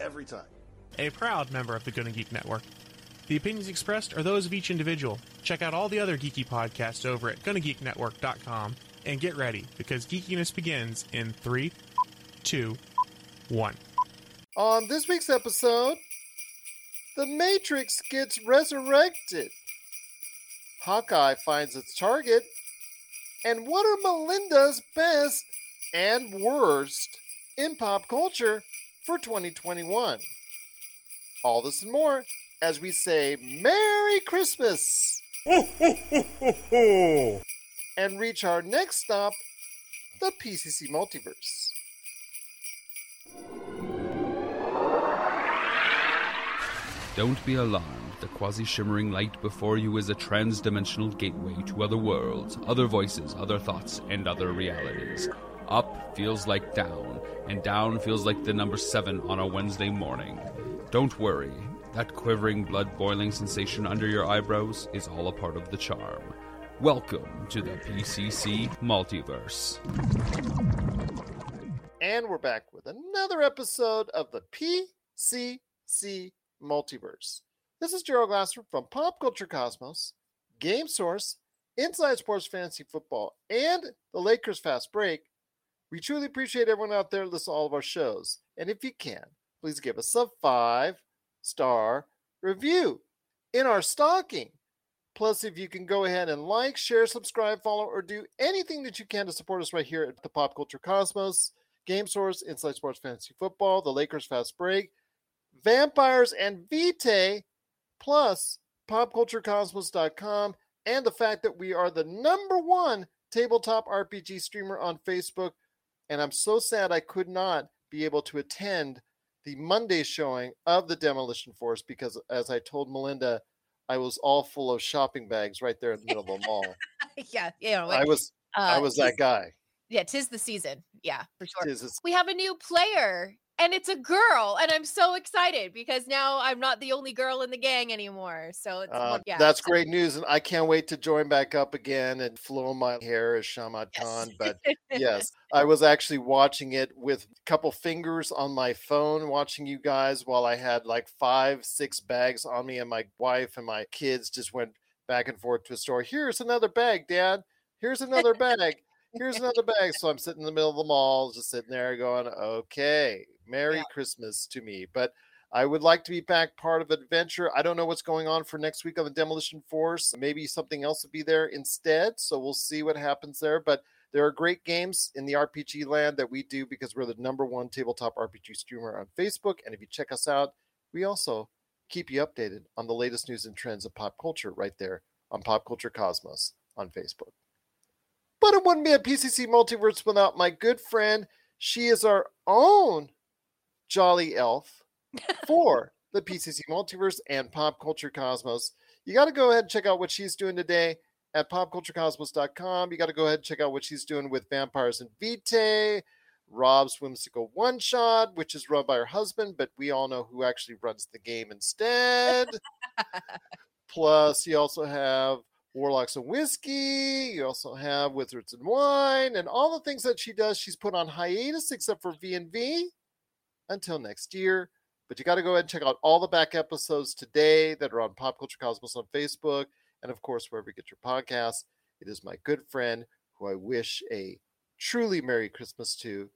every time. A proud member of the Gonna Geek Network. The opinions expressed are those of each individual. Check out all the other geeky podcasts over at GonnaGeekNetwork.com and get ready because geekiness begins in three, two, one. On this week's episode, the Matrix gets resurrected. Hawkeye finds its target. And what are Melinda's best and worst in pop culture for 2021? All this and more as we say Merry Christmas and reach our next stop, the PCC Multiverse. Don't be alarmed. The quasi shimmering light before you is a trans dimensional gateway to other worlds, other voices, other thoughts, and other realities. Up feels like down, and down feels like the number seven on a Wednesday morning. Don't worry, that quivering, blood boiling sensation under your eyebrows is all a part of the charm. Welcome to the PCC Multiverse. And we're back with another episode of the PCC Multiverse. This is Gerald Glasser from Pop Culture Cosmos, Game Source, Inside Sports Fantasy Football, and the Lakers Fast Break. We truly appreciate everyone out there listening to all of our shows. And if you can, please give us a five star review in our stocking. Plus, if you can go ahead and like, share, subscribe, follow, or do anything that you can to support us right here at the Pop Culture Cosmos, Game Source, Inside Sports Fantasy Football, the Lakers Fast Break, Vampires, and Vitae, plus popculturecosmos.com, and the fact that we are the number one tabletop RPG streamer on Facebook. And I'm so sad I could not be able to attend the Monday showing of the Demolition Force because, as I told Melinda, I was all full of shopping bags right there in the middle of the mall. yeah, you know, I was, uh, I was that guy. Yeah, tis the season. Yeah, for sure. We have a new player, and it's a girl, and I'm so excited because now I'm not the only girl in the gang anymore. So it's Uh, yeah, that's so- great news, and I can't wait to join back up again and flow my hair as Shamad Khan. But yes, I was actually watching it with a couple fingers on my phone, watching you guys while I had like five, six bags on me, and my wife and my kids just went back and forth to a store. Here's another bag, Dad. Here's another bag. Here's another bag. So I'm sitting in the middle of the mall, just sitting there going, okay, Merry Yeah. Christmas to me. But I would like to be back part of adventure. I don't know what's going on for next week on the Demolition Force. Maybe something else will be there instead. So we'll see what happens there. But there are great games in the RPG land that we do because we're the number one tabletop RPG streamer on Facebook. And if you check us out, we also keep you updated on the latest news and trends of pop culture right there on Pop Culture Cosmos on Facebook. But it wouldn't be a PCC multiverse without my good friend. She is our own Jolly Elf for the PCC Multiverse and Pop Culture Cosmos. You got to go ahead and check out what she's doing today at popculturecosmos.com. You got to go ahead and check out what she's doing with Vampires and Vitae, Rob's Whimsical One Shot, which is run by her husband, but we all know who actually runs the game instead. Plus, you also have Warlocks and Whiskey. You also have Wizards and Wine, and all the things that she does, she's put on hiatus except for V and V until next year. But you got to go ahead and check out all the back episodes today that are on Pop Culture Cosmos on Facebook, and of course wherever you get your podcasts. It is my good friend who I wish a truly Merry Christmas to.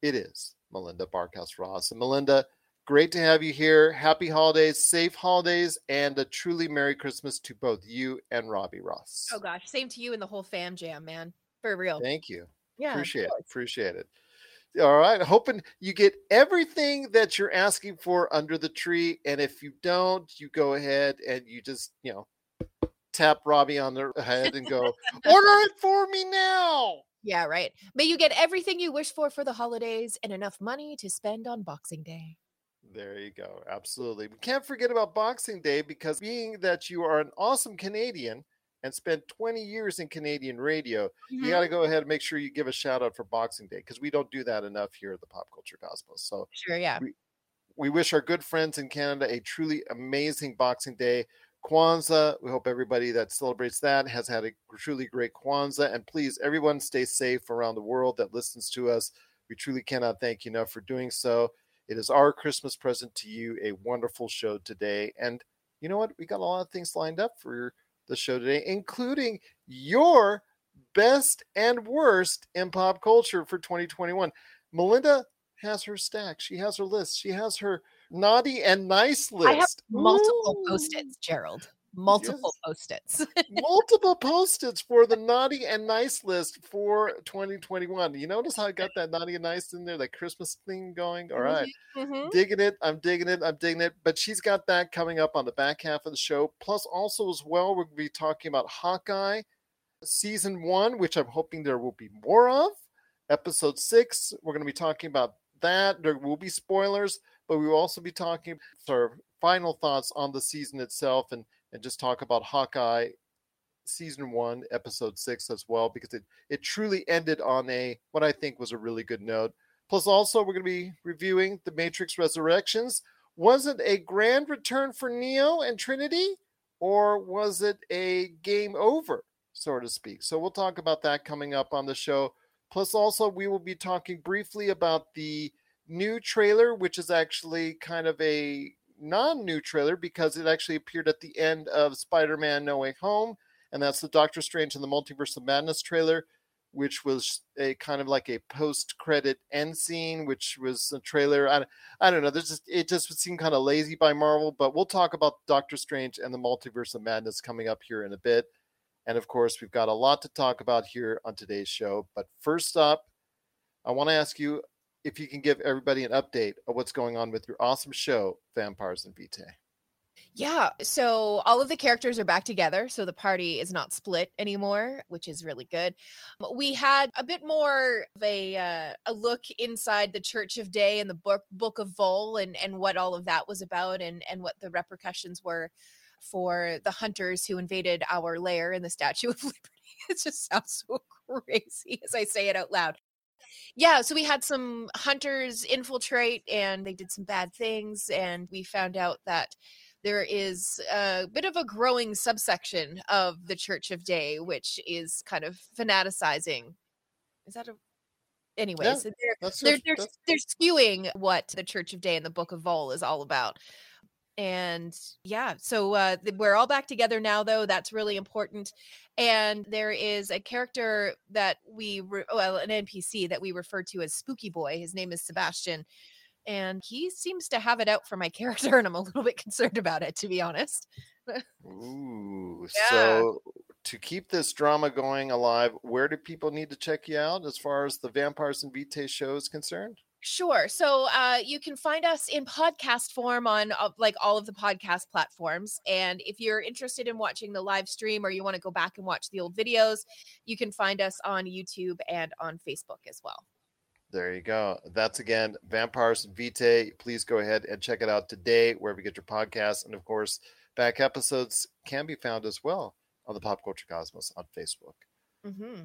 It is Melinda Barkhouse Ross, and Melinda, great to have you here. Happy holidays, safe holidays, and a truly Merry Christmas to both you and Robbie Ross. Oh gosh, same to you and the whole fam jam, man. For real. Thank you. yeah. appreciate it. Appreciate it. All right. Hoping you get everything that you're asking for under the tree. And if you don't, you go ahead and you just, you know, tap Robbie on the head and go, order it for me now. Yeah, right. May you get everything you wish for for the holidays and enough money to spend on Boxing Day. There you go. Absolutely. We can't forget about Boxing Day because being that you are an awesome Canadian and spent 20 years in Canadian radio, you Mhm. got to go ahead and make sure you give a shout out for Boxing Day because we don't do that enough here at the Pop Culture Cosmos. So Sure, yeah. we wish our good friends in Canada a truly amazing Boxing Day. Kwanzaa, we hope everybody that celebrates that has had a truly great Kwanzaa. And please, everyone stay safe around the world that listens to us. We truly cannot thank you enough for doing so. It is our Christmas present to you, a wonderful show today. And you know what? We got a lot of things lined up for the show today, including your best and worst in pop culture for 2021. Melinda has her stack. She has her list. She has her naughty and nice list. I have multiple post-its, Gerald. Multiple Yes. post-its. multiple post-its for the naughty and nice list for 2021. You notice how I got that naughty and nice in there, that Christmas thing going? All right. Mhm. Digging it. I'm digging it. I'm digging it. But she's got that coming up on the back half of the show. Plus, also as well, we're going to be talking about Hawkeye season one, which I'm hoping there will be more of. Episode six, we're going to be talking about that. There will be spoilers, but we will also be talking our final thoughts on the season itself and and just talk about Hawkeye season one, episode six as well, because it it truly ended on a what I think was a really good note. Plus, also we're going to be reviewing the Matrix Resurrections. Was it a grand return for Neo and Trinity, or was it a game over, so to speak? So we'll talk about that coming up on the show. Plus, also we will be talking briefly about the new trailer, which is actually kind of a non-new trailer because it actually appeared at the end of Spider-Man: No Way Home, and that's the Doctor Strange and the Multiverse of Madness trailer, which was a kind of like a post-credit end scene, which was a trailer. I, I don't know. There's just it just would seem kind of lazy by Marvel, but we'll talk about Doctor Strange and the Multiverse of Madness coming up here in a bit. And of course, we've got a lot to talk about here on today's show. But first up, I want to ask you if you can give everybody an update of what's going on with your awesome show, Vampires and Vitae. Yeah, so all of the characters are back together, so the party is not split anymore, which is really good. We had a bit more of a uh, a look inside the Church of Day and the book Book of Vol and and what all of that was about and and what the repercussions were for the hunters who invaded our lair in the Statue of Liberty. It just sounds so crazy as I say it out loud. Yeah, so we had some hunters infiltrate and they did some bad things and we found out that there is a bit of a growing subsection of the Church of Day, which is kind of fanaticizing. Is that a anyways? they're they're they're, they're skewing what the Church of Day and the Book of Vol is all about. And yeah, so uh, we're all back together now, though. That's really important. And there is a character that we, re- well, an NPC that we refer to as Spooky Boy. His name is Sebastian. And he seems to have it out for my character, and I'm a little bit concerned about it, to be honest. Ooh, Yeah. so to keep this drama going alive, where do people need to check you out as far as the Vampires and Vitae show is concerned? Sure. So uh, you can find us in podcast form on uh, like all of the podcast platforms. And if you're interested in watching the live stream or you want to go back and watch the old videos, you can find us on YouTube and on Facebook as well. There you go. That's again Vampires Vitae. Please go ahead and check it out today, wherever you get your podcasts. And of course, back episodes can be found as well on the Pop Culture Cosmos on Facebook. Mm-hmm.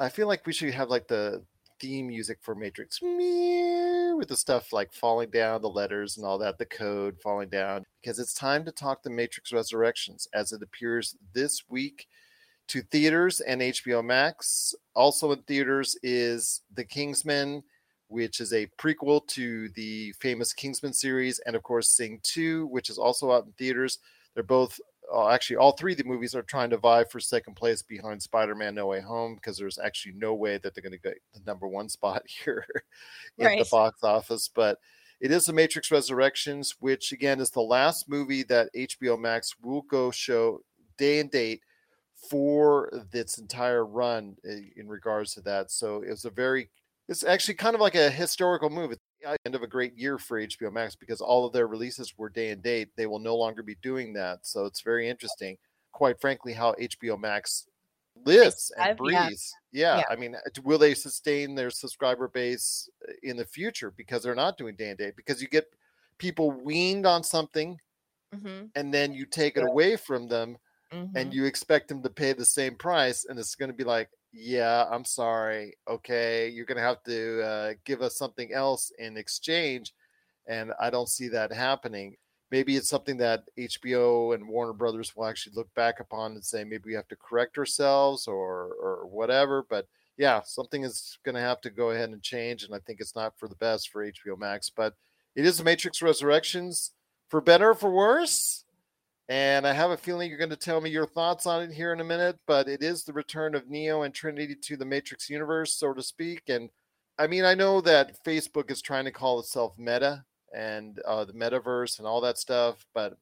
I feel like we should have like the theme music for Matrix with the stuff like falling down, the letters and all that, the code falling down, because it's time to talk the Matrix Resurrections as it appears this week to theaters and HBO Max. Also in theaters is The Kingsman, which is a prequel to the famous Kingsman series, and of course Sing 2, which is also out in theaters. They're both uh, actually all three of the movies are trying to vie for second place behind Spider-Man: No Way Home because there's actually no way that they're going to get the number one spot here in the box office. But it is The Matrix Resurrections, which again is the last movie that HBO Max will go show day and date for its entire run in regards to that. So it was a very, it's actually kind of like a historical move. End of a great year for HBO Max because all of their releases were day and date. They will no longer be doing that. So it's very interesting, quite frankly, how HBO Max lives and yeah. breathes. Yeah. Yeah. I mean, uh, will they sustain their subscriber base uh, in the future because they're not doing day and date? Because you get people weaned on something Mhm, and then you take it away from them mhm. and you expect them to pay the same price and it's going to be like yeah i'm sorry okay you're going to have to uh, give us something else in exchange and i don't see that happening. Maybe it's something that hbo and warner brothers will actually look back upon and say maybe we have to correct ourselves or or whatever but yeah something is going to have to go ahead and change and i think it's not for the best for hbo max but it is matrix resurrections for better or for worse and I have a feeling you're going to tell me your thoughts on it here in a minute, but it is the return of Neo and Trinity to the Matrix universe, so to speak. And I mean, I know that Facebook is trying to call itself Meta and uh, the metaverse and all that stuff, but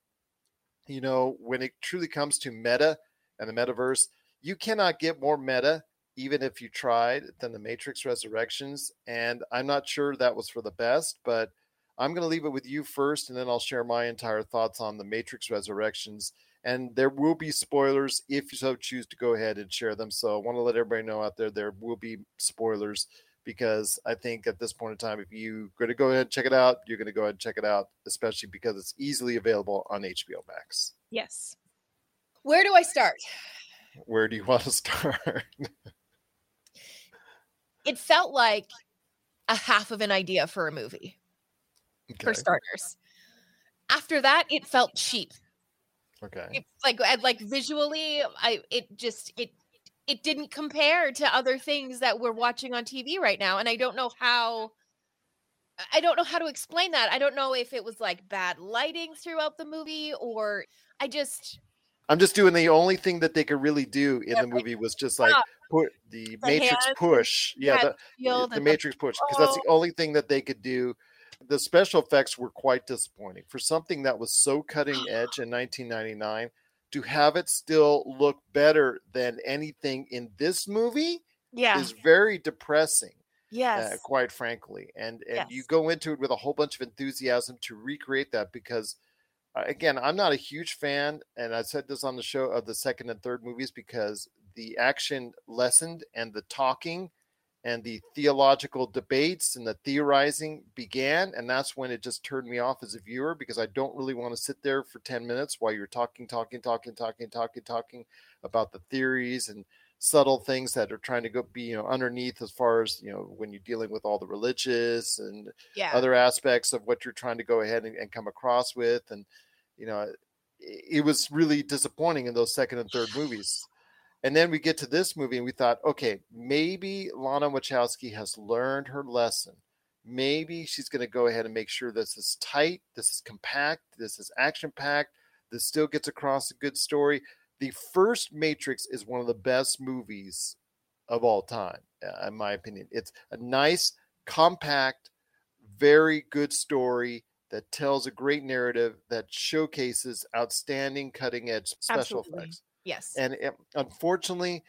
you know, when it truly comes to Meta and the metaverse, you cannot get more meta, even if you tried, than the Matrix Resurrections. And I'm not sure that was for the best, but I'm going to leave it with you first, and then I'll share my entire thoughts on the Matrix Resurrections. And there will be spoilers if you so choose to go ahead and share them. So I want to let everybody know out there there will be spoilers because I think at this point in time, if you're going to go ahead and check it out, you're going to go ahead and check it out, especially because it's easily available on HBO Max. Yes. Where do I start? Where do you want to start? It felt like a half of an idea for a movie, for starters. After that, it felt cheap. Okay. It, like like visually, I it just it it didn't compare to other things that we're watching on TV right now, and I don't know how. I don't know how to explain that. I don't know if it was like bad lighting throughout the movie or I just I'm just doing the only thing that they could really do in Yeah, the movie was just like put the, Matrix hands push. Yeah, the, the the- Matrix push because that's the only thing that they could do. The special effects were quite disappointing. For something that was so cutting edge in 1999 to have it still look better than anything in this movie yeah. is very depressing yes. uh, quite frankly. And and you go into it with a whole bunch of enthusiasm to recreate that because uh, again i'm not a huge fan and i said this on the show of the second and third movies because the action lessened and the talking and the theological debates and the theorizing began and that's when it just turned me off as a viewer because i don't really want to sit there for 10 minutes while you're talking talking talking talking talking talking about the theories and subtle things that are trying to go be you know underneath as far as you know when you're dealing with all the religious and yeah. other aspects of what you're trying to go ahead and, and come across with and you know it, it was really disappointing in those second and third movies and then we get to this movie and we thought okay maybe lana wachowski has learned her lesson. Maybe she's going to go ahead and make sure this is tight this is compact this is action packed this still gets across a good story. The first matrix is one of the best movies of all time in my opinion. It's a nice compact very good story that tells a great narrative that showcases outstanding cutting edge special Absolutely. effects yes. And it, unfortunately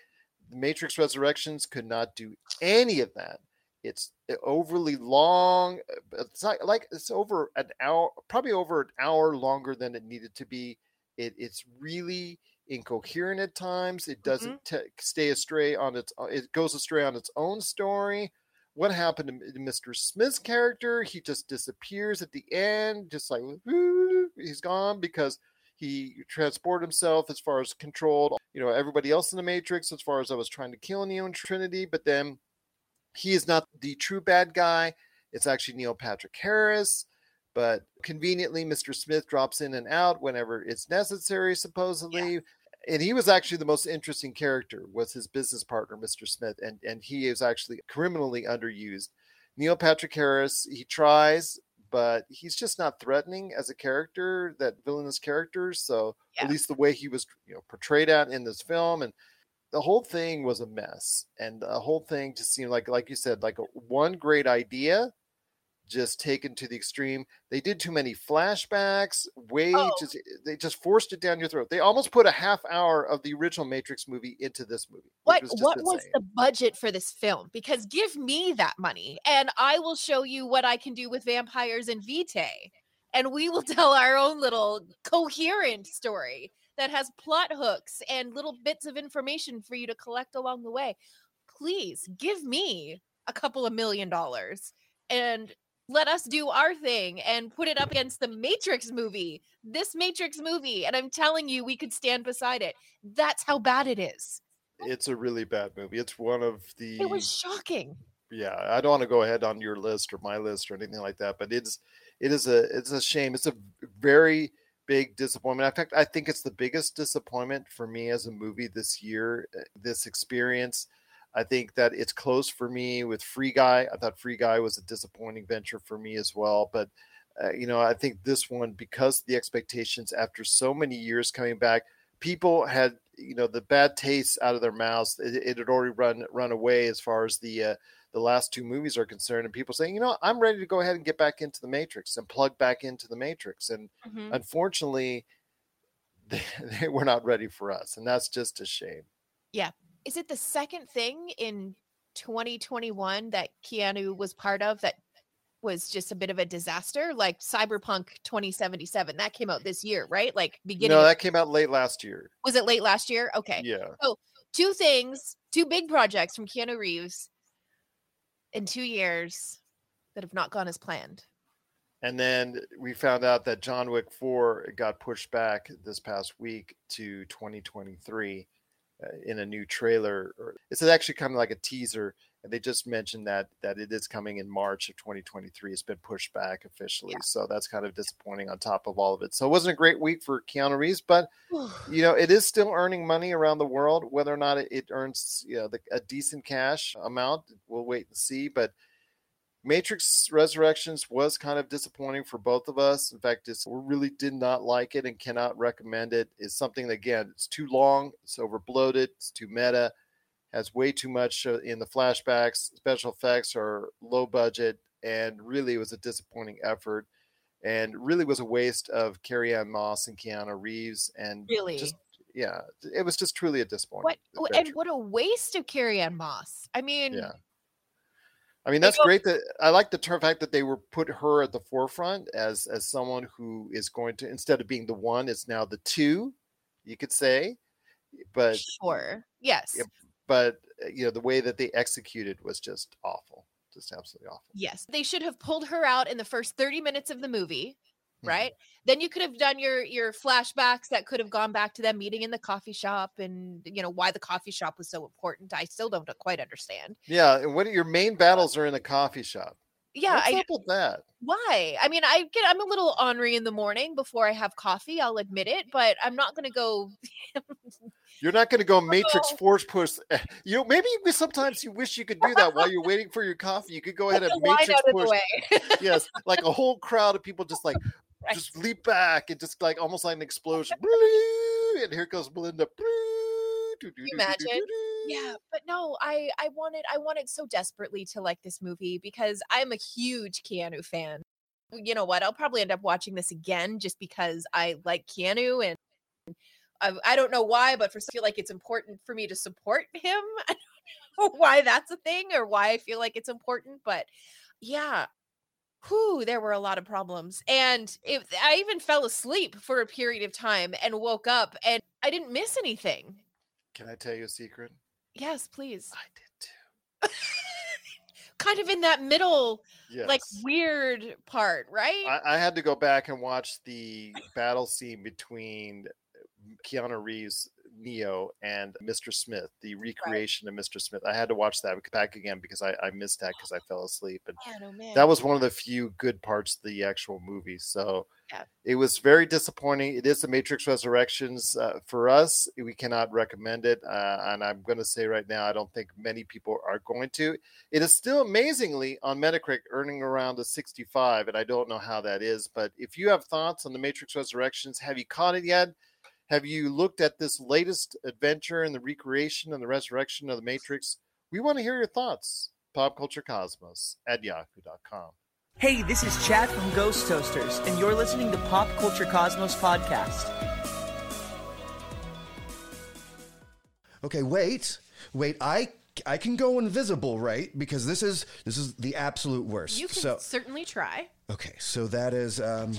matrix resurrections could not do any of that. It's overly long uh, it's not like it's over an hour probably over an hour longer than it needed to be. It, it's really incoherent at times. It doesn't t- stay astray on its uh, it goes astray on its own story. What happened to mr smith's character? He just disappears at the end just like "Woo," he's gone because he transported himself as far as controlled you know everybody else in the matrix as far as i was trying to kill neo and trinity but then he is not the true bad guy. It's actually neil patrick harris but conveniently mr smith drops in and out whenever it's necessary supposedly. And he was actually the most interesting character was his business partner mr smith and and he is actually criminally underused. Neil patrick harris he tries but he's just not threatening as a character that villainous character so Yeah. at least the way he was you know portrayed at in this film and the whole thing was a mess and the whole thing just seemed like like you said like a, one great idea just taken to the extreme. They did too many flashbacks way Oh. just eh, they just forced it down your throat. They almost put a half hour of the original matrix movie into this movie what was what was the budget for this film? Because give me that money and i will show you what i can do with vampires and vitae and we will tell our own little coherent story that has plot hooks and little bits of information for you to collect along the way. Please give me a couple of million dollars and let us do our thing and put it up against the Matrix movie, this Matrix movie. And I'm telling you, we could stand beside it. That's how bad it is. It's a really bad movie. It's one of the. It was shocking. Yeah, I don't want to go ahead on your list or my list or anything like that, but it's it is a it's a shame. It's a very big disappointment. In fact, I think it's the biggest disappointment for me as a movie this year. uh, This experience, I think that it's close for me with Free Guy. I thought Free Guy was a disappointing venture for me as well, but uh, you know, I think this one because the expectations after so many years coming back, people had you know the bad taste out of their mouths. It, it had already run run away as far as the uh, the last two movies are concerned, and people saying, you know, I'm ready to go ahead and get back into the Matrix and plug back into the Matrix. And Mhm. unfortunately, they, they were not ready for us, and that's just a shame. Is it the second thing in 2021 that Keanu was part of that was just a bit of a disaster? Like Cyberpunk 2077, that came out this year, right? Like beginning. no, of- that came out late last year. was it late last year? Okay. Yeah, So two things, two big projects from Keanu Reeves in two years that have not gone as planned. and then we found out that John Wick Four got pushed back this past week to 2023 uh, Uh, in a new trailer. Or it's actually kind of like a teaser, and they just mentioned that that it is coming in March of 2023. It's been pushed back officially, so that's kind of disappointing. On top of all of it, so it wasn't a great week for Keanu Reeves, but you know it is still earning money around the world. Whether or not it, it earns you know the, a decent cash amount, we'll wait and see. But Matrix Resurrections was kind of disappointing for both of us. In fact, it's, we really did not like it and cannot recommend it. It's something that, again, it's too long, it's over bloated, it's too meta, has way too much uh, in the flashbacks. Special effects are low budget, and really it was a disappointing effort. And really was a waste of Carrie Ann Moss and Keanu Reeves. And Really? just yeah, it was just truly a disappointment. What w- and what a waste of Carrie Ann Moss. I mean, Yeah. I mean, that's great that I like the term fact that they were put her at the forefront as as someone who is going to instead of being the one, it's now the two, you could say. But sure. Yes. But uh, you know, the way that they executed was just awful. Just absolutely awful. Yes. They should have pulled her out in the first 30 minutes of the movie. Right? Then you could have done your your flashbacks that could have gone back to them meeting in the coffee shop and you know why the coffee shop was so important. I still don't quite understand. Yeah, and what your main battles are in the coffee shop? Yeah, What's I, up with that? why? I mean, I get I'm a little ornery in the morning before I have coffee, I'll admit it, but I'm not going to go You're not going to go Matrix. Oh. Force push. You know, maybe sometimes you wish you could do that while you're waiting for your coffee. You could go ahead and Matrix out of the push. yes, like a whole crowd of people just like Right. just leap back and just like almost like an explosion. and here goes Belinda. you imagine? yeah but no i i wanted i wanted so desperately to like this movie because i'm a huge keanu fan you know what i'll probably end up watching this again just because i like keanu and I, I don't know why but for I feel like it's important for me to support him i don't know why that's a thing or why i feel like it's important but yeah whew, there were a lot of problems and it, i even fell asleep for a period of time and woke up and i didn't miss anything Can I tell you a secret? yes please I did too. kind of in that middle Yes. like weird part right I, I had to go back and watch the battle scene between uh, Keanu Reeves, Neo, and Mr. Smith, the recreation of Mr. Smith. I had to watch that back again because I, I missed that because I fell asleep. And man, oh man. that was one of the few good parts of the actual movie. So Yeah. it was very disappointing. It is the Matrix Resurrections uh, for us. We cannot recommend it, uh, and I'm going to say right now, I don't think many people are going to. It is still amazingly on Metacritic, earning around a 65, and I don't know how that is. But if you have thoughts on the Matrix Resurrections, have you caught it yet? Have you looked at this latest adventure in the recreation and the resurrection of the Matrix? We want to hear your thoughts. Popculturecosmos at yahoo.com. Hey, this is Chad from Ghost Toasters, and you're listening to Pop Culture Cosmos Podcast. Okay, wait, wait. I I can go invisible, right? Because this is this is the absolute worst. you can so certainly try okay, so that is um,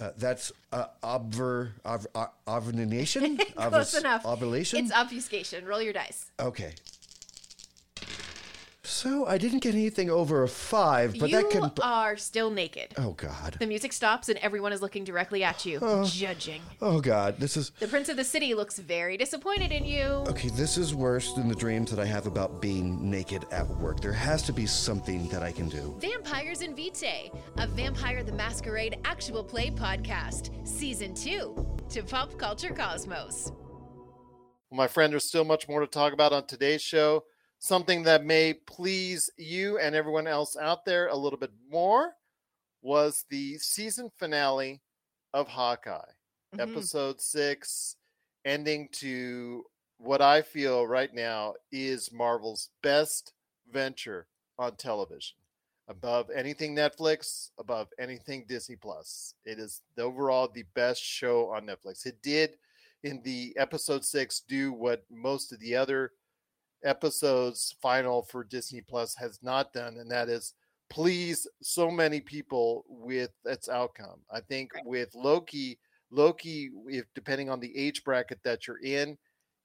uh, that's uh, obver ov- overnation. close enough Ovulation. it's obfuscation roll your dice okay. So I didn't get anything over a five, but you that can. You are still naked. Oh God. The music stops and everyone is looking directly at you, Oh. judging. Oh God. This is. The prince of the city looks very disappointed in you. Okay, this is worse than the dreams that I have about being naked at work. There has to be something that I can do. Vampires in Vitae, a Vampire the Masquerade actual play podcast, season two, to Pop Culture Cosmos. Well, my friend, there's still much more to talk about on today's show. Something that may please you and everyone else out there a little bit more was the season finale of Hawkeye, Mhm. episode six, ending to what I feel right now is Marvel's best venture on television. Above anything Netflix, above anything Disney Plus. It is the, overall the best show on Netflix. It did in the episode six do what most of the other episodes final for Disney Plus has not done, and that is please so many people with its outcome. I think with Loki, Loki, if depending on the age bracket that you're in,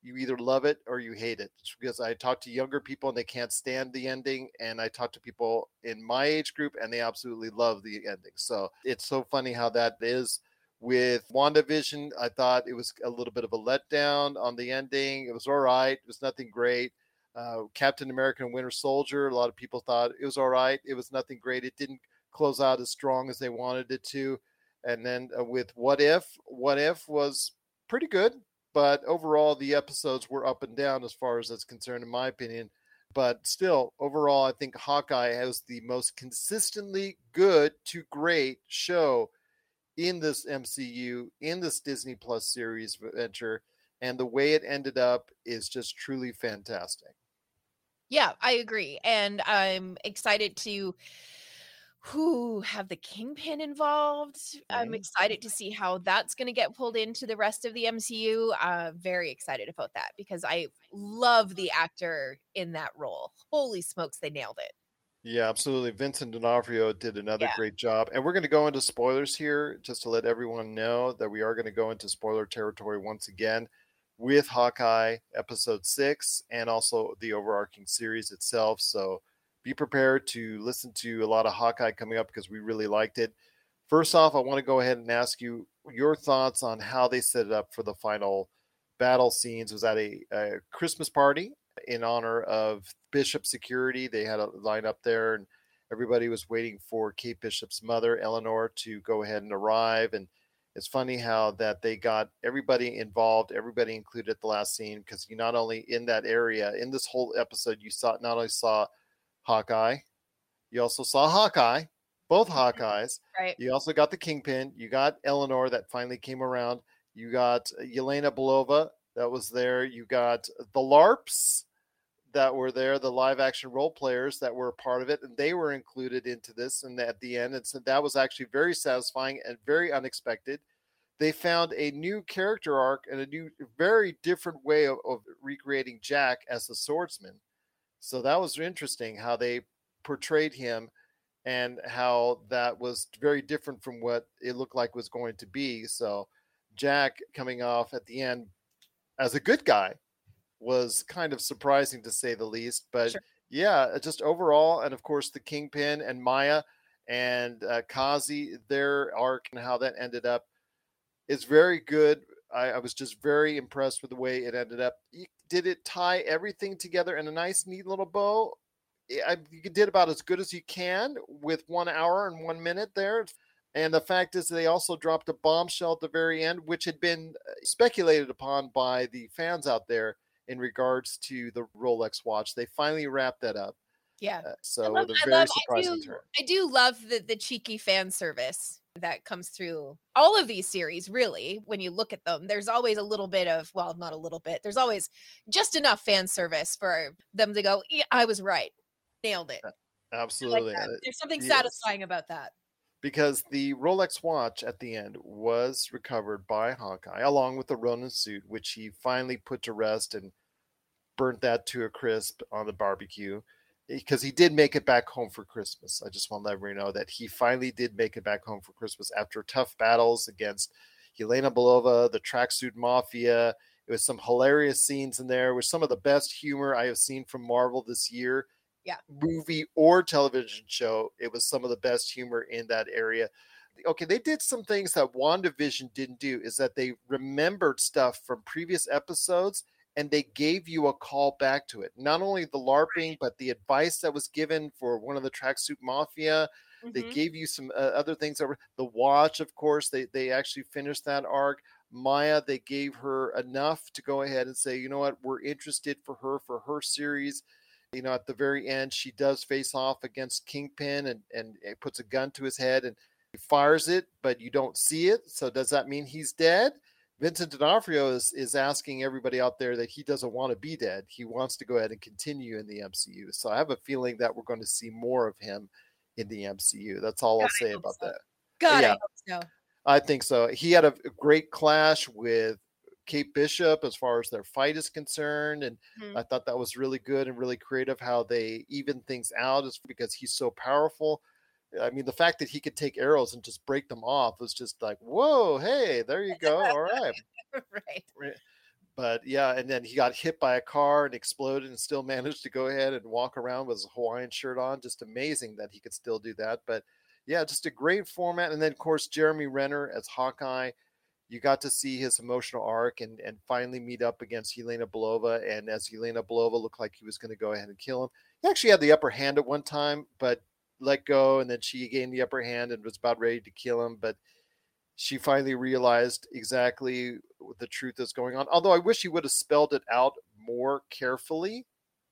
you either love it or you hate it. It's because I talk to younger people and they can't stand the ending, and I talk to people in my age group and they absolutely love the ending. So it's so funny how that is. With WandaVision, I thought it was a little bit of a letdown on the ending. It was all right. It was nothing great. Uh, Captain America and Winter Soldier, a lot of people thought it was all right. It was nothing great. It didn't close out as strong as they wanted it to. And then uh, with What If, What If was pretty good, but overall the episodes were up and down as far as that's concerned, in my opinion. But still, overall, I think Hawkeye has the most consistently good to great show in this MCU, in this Disney Plus series venture. And the way it ended up is just truly fantastic. Yeah, I agree. And I'm excited to who have the kingpin involved. I'm excited to see how that's going to get pulled into the rest of the MCU. Uh, very excited about that because I love the actor in that role. Holy smokes, they nailed it. Yeah, absolutely. Vincent D'Onofrio did another Yeah. great job. And we're going to go into spoilers here just to let everyone know that we are going to go into spoiler territory once again with Hawkeye episode six and also the overarching series itself. So be prepared to listen to a lot of Hawkeye coming up because we really liked it. First off, I want to go ahead and ask you your thoughts on how they set it up for the final battle scenes. Was that a, a Christmas party in honor of Bishop Security? They had a line up there, and everybody was waiting for Kate Bishop's mother, Eleanor, to go ahead and arrive. And it's funny how that they got everybody involved, everybody included at the last scene, because you not only in that area, in this whole episode, you saw not only saw Hawkeye, you also saw Hawkeye, both mm-hmm. Hawkeyes. Right. You also got the Kingpin. You got Eleanor that finally came around. You got Yelena Belova that was there. You got the LARPs that were there, the live action role players that were part of it, and they were included into this. And at the end, and so that was actually very satisfying and very unexpected. They found a new character arc and a new, very different way of, of recreating Jack as a swordsman. So that was interesting how they portrayed him and how that was very different from what it looked like was going to be. So Jack coming off at the end as a good guy was kind of surprising to say the least. But yeah, just overall, and of course the Kingpin and Maya and uh, Kazi, their arc and how that ended up is very good. I, I was just very impressed with the way it ended up. Did it tie everything together in a nice, neat little bow? I, you did about as good as you can with one hour and one minute there. And the fact is, they also dropped a bombshell at the very end, which had been uh, speculated upon by the fans out there in regards to the Rolex watch. They finally wrapped that up. Yeah. Uh, so I love, with a I, very love I, surprising do, turn. I do love the, the cheeky fan service that comes through all of these series, really. When you look at them, there's always a little bit of, well, not a little bit, there's always just enough fan service for them to go, yeah, I was right. Nailed it. I like Absolutely. Uh, There's something yes. satisfying about that. Because the Rolex watch at the end was recovered by Hawkeye along with the Ronin suit, which he finally put to rest and burnt that to a crisp on the barbecue eh, because he did make it back home for Christmas. I just want to let everybody know that he finally did make it back home for Christmas after tough battles against Helena Belova, the tracksuit mafia. It was some hilarious scenes in there with some of the best humor I have seen from Marvel this year Yeah. movie or television show, it was some of the best humor in that area. Okay, they did some things that WandaVision didn't do is that they remembered stuff from previous episodes and they gave you a call back to it. Not only the LARPing, but the advice that was given for one of the tracksuit mafia. They Mhm. gave you some uh, other things over the watch, of course. They they actually finished that arc. Maya, they gave her enough to go ahead and say, you know what, we're interested for her for her series. You know, at the very end, she does face off against Kingpin and and it puts a gun to his head and he fires it, but you don't see it. So does that mean he's dead? Vincent D'Onofrio is is asking everybody out there that he doesn't want to be dead. He wants to go ahead and continue in the MCU. So I have a feeling that we're going to see more of him in the MCU. That's all I'll say about so. that. God, Yeah. I so. I think so. He had a great clash with Kate Bishop as far as their fight is concerned, and Mhm. I thought that was really good and really creative how they even things out is because he's so powerful. I mean, the fact that he could take arrows and just break them off was just like, whoa, hey, there you go. All right. right. Right. But yeah, and then he got hit by a car and exploded and still managed to go ahead and walk around with his Hawaiian shirt on. Just amazing that he could still do that. But yeah, just a great format. And then, of course, Jeremy Renner as Hawkeye. You got to see his emotional arc and, and finally meet up against Helena Belova. And as Helena Belova looked like he was going to go ahead and kill him, he actually had the upper hand at one time, but let go. And then she gained the upper hand and was about ready to kill him. But she finally realized exactly what the truth is going on. Although I wish he would have spelled it out more carefully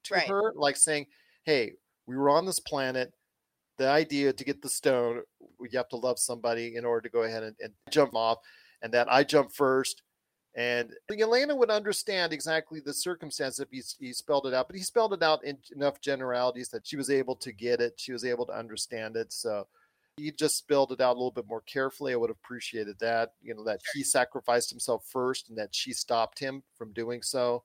to Right. her, like saying, "Hey, we were on this planet. The idea to get the stone, you have to love somebody in order to go ahead and, and jump off, and that I jump first. And Elena would understand exactly the circumstance if he, he spelled it out, but he spelled it out in enough generalities that she was able to get it. She was able to understand it. So he just spelled it out a little bit more carefully. I would have appreciated that, you know, that he sacrificed himself first and that she stopped him from doing so.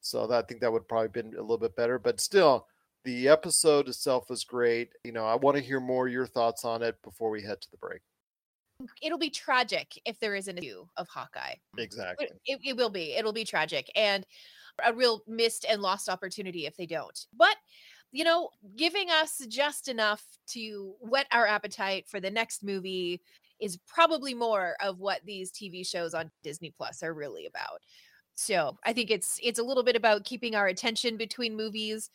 So that, I think that would probably been a little bit better. But still, the episode itself was great. You know, I want to hear more your thoughts on it before we head to the break. It'll be tragic if there isn't a view of Hawkeye. Exactly. It, it, it will be. It'll be tragic and a real missed and lost opportunity if they don't. But you know, giving us just enough to whet our appetite for the next movie is probably more of what these TV shows on Disney Plus are really about. So I think it's it's a little bit about keeping our attention between movies,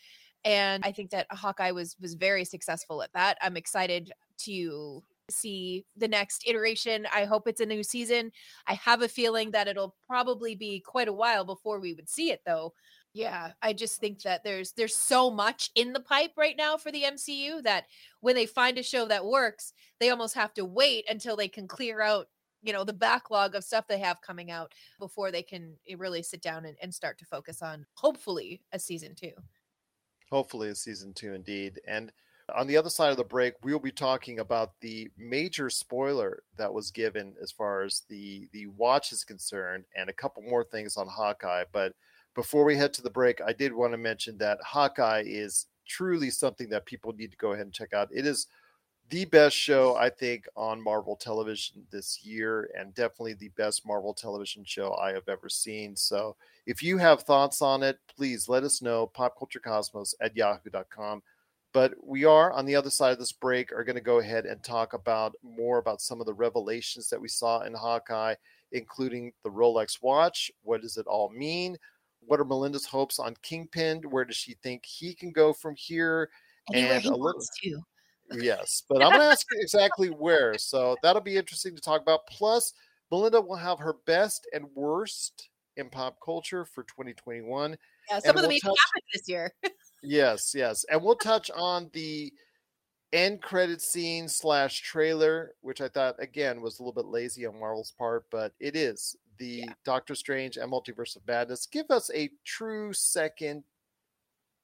and I think that Hawkeye was was very successful at that. I'm excited to see the next iteration. I hope it's a new season. I have a feeling that it'll probably be quite a while before we would see it though. Yeah, I just think that there's there's so much in the pipe right now for the MCU that when they find a show that works, they almost have to wait until they can clear out, you know, the backlog of stuff they have coming out before they can eh, really sit down and, and start to focus on hopefully a season two. Hopefully, a season two indeed. And on the other side of the break, we'll be talking about the major spoiler that was given as far as the the watch is concerned, and a couple more things on Hawkeye. But before we head to the break, I did want to mention that Hawkeye is truly something that people need to go ahead and check out. It is the best show I think on Marvel television this year, and definitely the best Marvel television show I have ever seen. So if you have thoughts on it, please let us know. Popculturecosmos at yahoo.com. But we are on the other side of this break are going to go ahead and talk about more about some of the revelations that we saw in Hawkeye, including the Rolex watch. What does it all mean? What are Melinda's hopes on Kingpin? Where does she think he can go from here? Anywhere he a little, to. Yes, but I'm going to ask exactly where. So that'll be interesting to talk about. Plus, Melinda will have her best and worst in pop culture for 2021. Yeah, And some of them we'll even touch- happened this year. Yes, yes, and we'll touch on the end credit scene slash trailer, which I thought again was a little bit lazy on Marvel's part, but it is the Doctor Strange and Multiverse of Madness. Give us a true second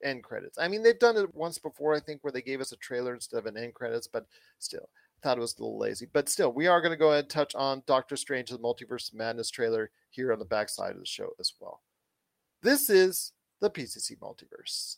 end credits. I mean, they've done it once before, I think, where they gave us a trailer instead of an end credits, but still, thought it was a little lazy. But still, we are going to go ahead and touch on Doctor Strange and the Multiverse of Madness trailer here on the backside of the show as well. This is the PCC Multiverse.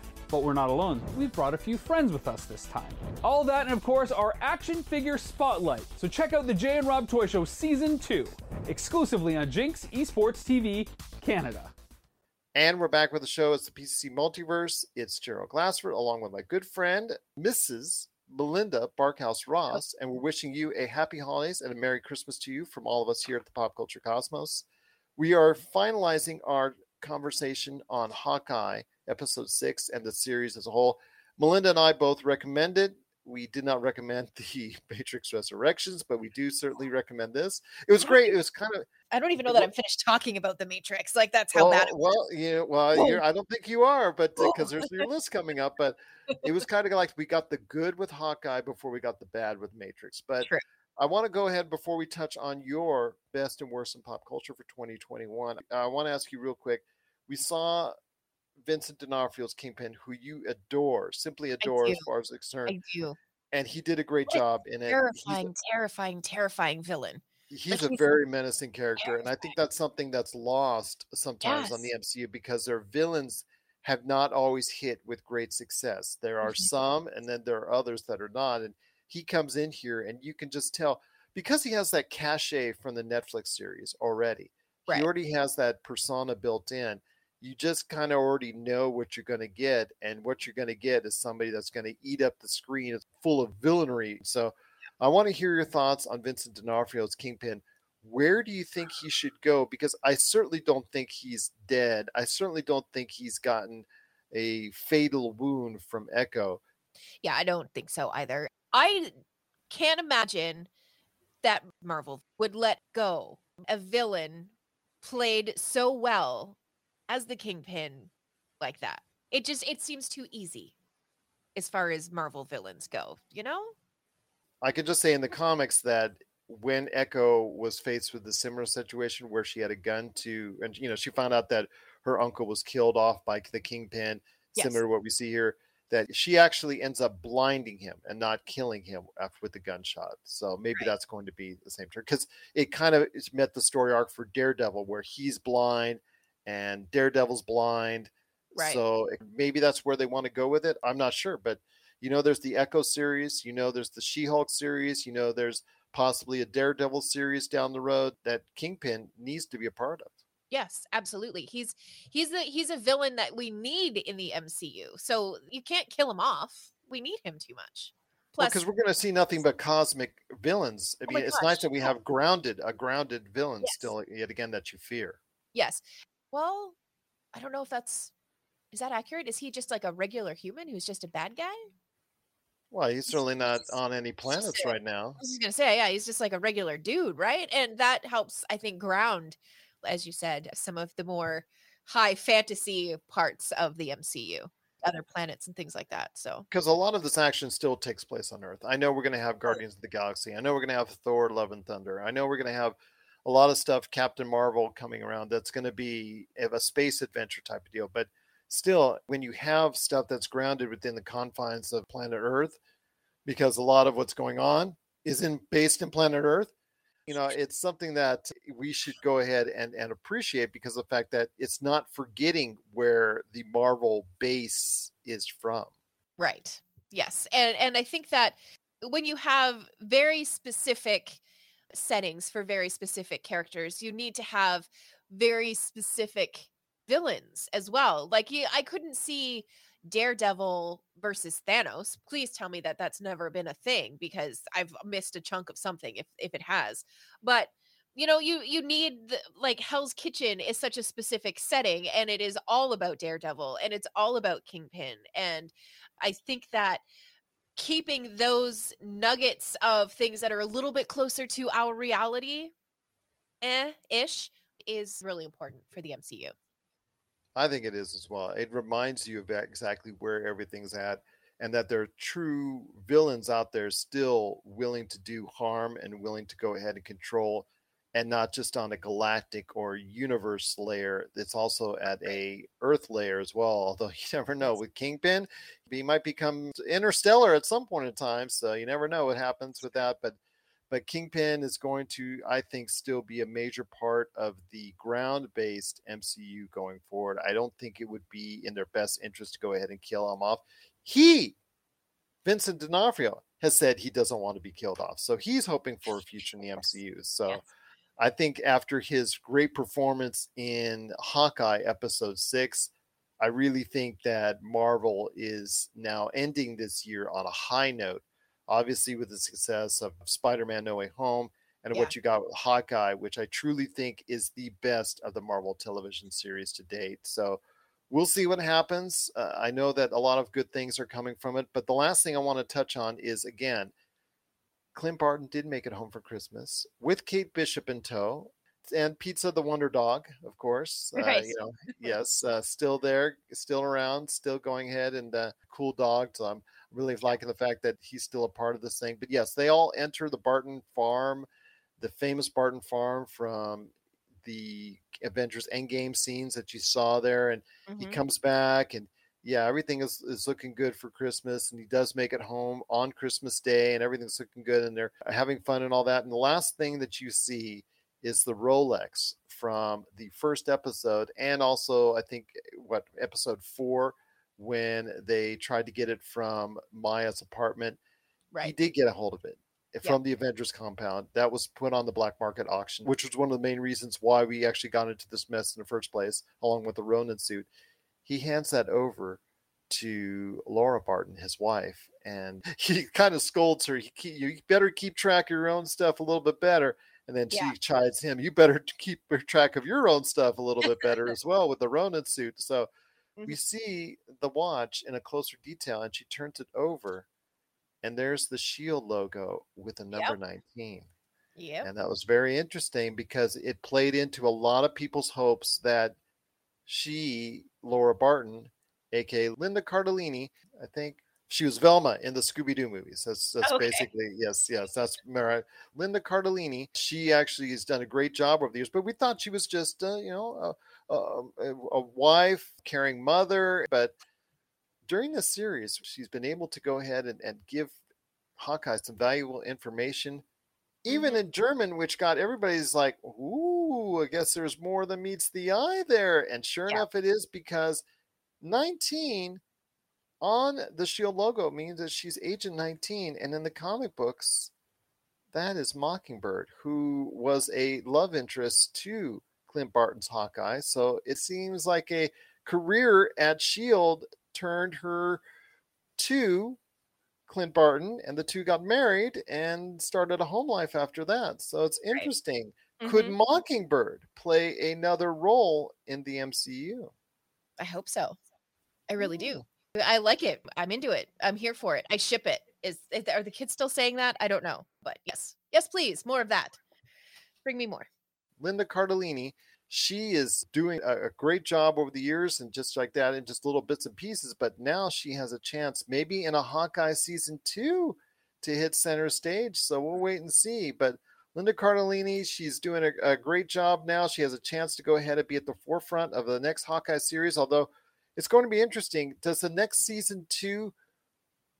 But we're not alone. We've brought a few friends with us this time. All that, and of course, our action figure spotlight. So check out the Jay and Rob Toy Show Season 2, exclusively on Jinx Esports TV Canada. And we're back with the show. It's the PCC Multiverse. It's Gerald Glassford, along with my good friend, Mrs. Melinda Barkhouse Ross. And we're wishing you a happy holidays and a Merry Christmas to you from all of us here at the Pop Culture Cosmos. We are finalizing our conversation on Hawkeye, episode six, and the series as a whole. Melinda and I both recommended. We did not recommend the Matrix Resurrections, but we do certainly recommend this. It was great. It was kind of I don't even know that I'm finished talking about the Matrix. Like that's how well, bad it was. well, yeah, well, you're, I don't think you are, but uh, because there's your list coming up, but it was kind of like we got the good with Hawkeye before we got the bad with Matrix. But True. I want to go ahead before we touch on your best and worst in pop culture for 2021. I want to ask you real quick. We saw Vincent D'Onofrio's Kingpin, who you adore, simply adore as far as concerned, I do. and he did a great What a job in it. Terrifying, terrifying, terrifying villain. he's Like, a very menacing character and i think that's something that's lost sometimes on the Yes. mcu because their villains have not always hit with great success there are Mhm. some and then there are others that are not and he comes in here and you can just tell because he has that cachet from the netflix series already Right. he already has that persona built in you just kind of already know what you're going to get and what you're going to get is somebody that's going to eat up the screen it's full of villainy so I want to hear your thoughts on Vincent D'Onofrio's Kingpin. Where do you think he should go? Because I certainly don't think he's dead. I certainly don't think he's gotten a fatal wound from Echo. Yeah, I don't think so either. I can't imagine that Marvel would let go a villain played so well as the Kingpin like that. It just it seems too easy as far as Marvel villains go, you know? I can just say in the comics that when Echo was faced with the similar situation where she had a gun to, and you know, she found out that her uncle was killed off by the Kingpin, Yes. similar to what we see here, that she actually ends up blinding him and not killing him after with the gunshot. So maybe that's going to be the same turn because it kind of met the story arc for Daredevil where he's blind and Daredevil's blind. Right. So it- maybe that's where they want to go with it. I'm not sure, but you know, there's the Echo series. You know, there's the She-Hulk series. You know, there's possibly a Daredevil series down the road that Kingpin needs to be a part of. Yes, absolutely. He's he's the he's a villain that we need in the MCU. So you can't kill him off. We need him too much. Plus because we're going to see nothing but cosmic villains. I Oh mean, it's gosh, nice that we have grounded a grounded villain Yes. still yet again that you fear. Yes. Well, I don't know if that's is that accurate? Is he just like a regular human who's just a bad guy? Well, he's certainly not on any planets right now. I was gonna say, yeah, he's just like a regular dude, right? And that helps, I think, ground, as you said, some of the more high fantasy parts of the MCU, other planets and things like that. So Because a lot of this action still takes place on Earth. I know we're going to have Guardians of the Galaxy. I know we're going to have Thor: Love and Thunder. I know we're going to have a lot of stuff, Captain Marvel coming around. That's going to be a space adventure type of deal. But still, when you have stuff that's grounded within the confines of planet Earth, because a lot of what's going on is in based in planet Earth. You know, it's something that we should go ahead and, and appreciate because the fact that it's not forgetting where the Marvel base is from. Right. Yes. And and I think that when you have very specific settings for very specific characters, you need to have very specific villains as well. Like I couldn't see Daredevil versus Thanos. Please tell me that that's never been a thing because I've missed a chunk of something if if it has. But you know, you you need the, like Hell's Kitchen is such a specific setting and it is all about Daredevil and it's all about Kingpin and I think that keeping those nuggets of things that are a little bit closer to our reality eh ish is really important for the MCU. I think it is as well. It reminds you of exactly where everything's at, and that there are true villains out there still willing to do harm and willing to go ahead and control and not just on a galactic or universe layer. It's also at a Earth layer as well. Although you never know with Kingpin, he might become interstellar at some point in time. So you never know what happens with that. But but Kingpin is going to, I think, still be a major part of the ground-based MCU going forward. I don't think it would be in their best interest to go ahead and kill him off. He, Vincent D'Onofrio, has said he doesn't want to be killed off, so he's hoping for a future in the MCU. So. Yes. I think after his great performance in Hawkeye episode six, I really think that Marvel is now ending this year on a high note. Obviously, with the success of Spider Man No Way Home and what you got with Hawkeye, which I truly think is the best of the Marvel television series to date. So we'll see what happens. Uh, I know that a lot of good things are coming from it. But the last thing I want to touch on is again, Clint Barton did make it home for Christmas with Kate Bishop in tow and Pizza the Wonder Dog, of course. Uh, Right. you know, yes, uh, still there, still around, still going ahead and uh, cool dog. So I'm really liking the fact that he's still a part of this thing. But yes, they all enter the Barton farm, the famous Barton farm from the Avengers Endgame scenes that you saw there. And he Mhm. comes back and yeah, everything is, is looking good for Christmas, and he does make it home on Christmas Day, and everything's looking good, and they're having fun and all that. And the last thing that you see is the Rolex from the first episode, and also I think what episode four when they tried to get it from Maya's apartment. He did get a hold of it eh, Yeah. from the Avengers compound. That was put on the black market auction, which was one of the main reasons why we actually got into this mess in the first place, along with the Ronin suit. He hands that over to Laura Barton, his wife, and he kind of scolds her. He, you better keep track of your own stuff a little bit better. And then she Yeah. chides him, you better keep track of your own stuff a little bit better as well with the Ronin suit. So we Mhm. see the watch in a closer detail, and she turns it over, and there's the Shield logo with a number 19. Yeah. And that was very interesting because it played into a lot of people's hopes that she, Laura Barton, aka Linda Cardellini, I think she was Velma in the Scooby Doo movies. That's that's Okay. basically yes, yes. That's Mara. Linda Cardellini. She actually has done a great job over the years, but we thought she was just uh, you know Um, a, a, wife, caring mother. But during this series, she's been able to go ahead and, and give Hawkeye some valuable information even mm-hmm. in German, which got everybody's like, ooh, I guess there's more than meets the eye there. And sure Yeah. enough, it is because 19 on the Shield logo means that she's Agent 19. And in the comic books, that is Mockingbird, who was a love interest to Clint Barton's Hawkeye. So it seems like a career at Shield turned her to Clint Barton, and the two got married and started a home life after that. So it's interesting. Could Mhm. Mockingbird play another role in the MCU? I hope so. I really do. I like it. I'm into it. I'm here for it. I ship it. Is is- are the kids still saying that? I don't know, but yes, yes, please, more of that. Bring me more. Linda Cardellini, she is doing a, a great job over the years and just like that in just little bits and pieces. But now she has a chance, maybe in a Hawkeye season two, to hit center stage. So we'll wait and see. But Linda Cardellini, she's doing a, a great job now. She has a chance to go ahead and be at the forefront of the next Hawkeye series. Although it's going to be interesting. Does the next season two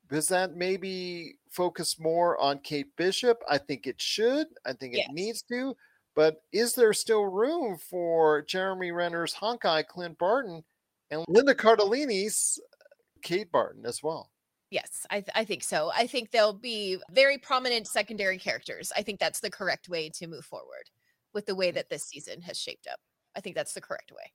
does that maybe focus more on Kate Bishop? I think it should. I think it Yes. needs to. But is there still room for Jeremy Renner's Hawkeye, Clint Barton, and Linda Cardellini's Kate Barton as well? Yes, I, th- I think so. I think they'll be very prominent secondary characters. I think that's the correct way to move forward with the way mm. that this season has shaped up. I think that's the correct way.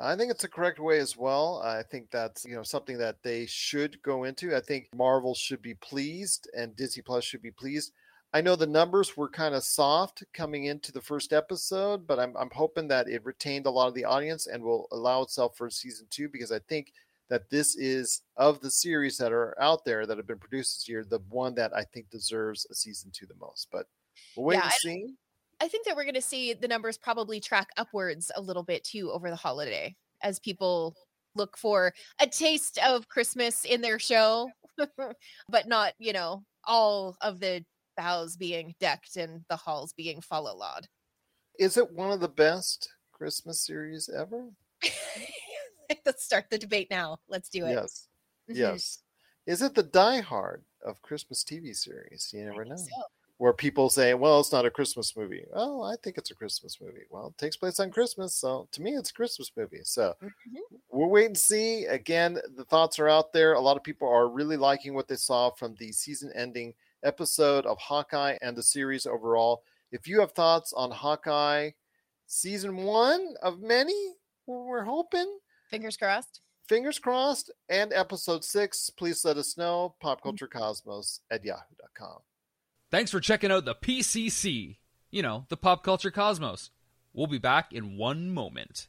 I think it's the correct way as well. I think that's you know something that they should go into. I think Marvel should be pleased and Disney Plus should be pleased. I know the numbers were kind of soft coming into the first episode, but I'm I'm hoping that it retained a lot of the audience and will allow itself for season two because I think that this is of the series that are out there that have been produced this year, the one that I think deserves a season two the most. But we'll wait Yeah, and see. I think that we're going to see the numbers probably track upwards a little bit too over the holiday as people look for a taste of Christmas in their show, but not, you know, all of the boughs being decked and the halls being follow lawed. Is it one of the best Christmas series ever? Let's start the debate now. Let's do it. Yes. Mhm. Yes. Is it the Die Hard of Christmas TV series? You never know. So, Where people say, well, it's not a Christmas movie. Oh, I think it's a Christmas movie. Well, it takes place on Christmas. So to me, it's a Christmas movie. So we'll wait and see. Again, the thoughts are out there. A lot of people are really liking what they saw from the season ending episode of Hawkeye and the series overall. If you have thoughts on Hawkeye season one of many, we're hoping fingers crossed. fingers crossed and episode six please let us know popculturecosmos at yahoo.com Thanks for checking out the PCC. You know, the Pop Culture Cosmos. We'll be back in one moment.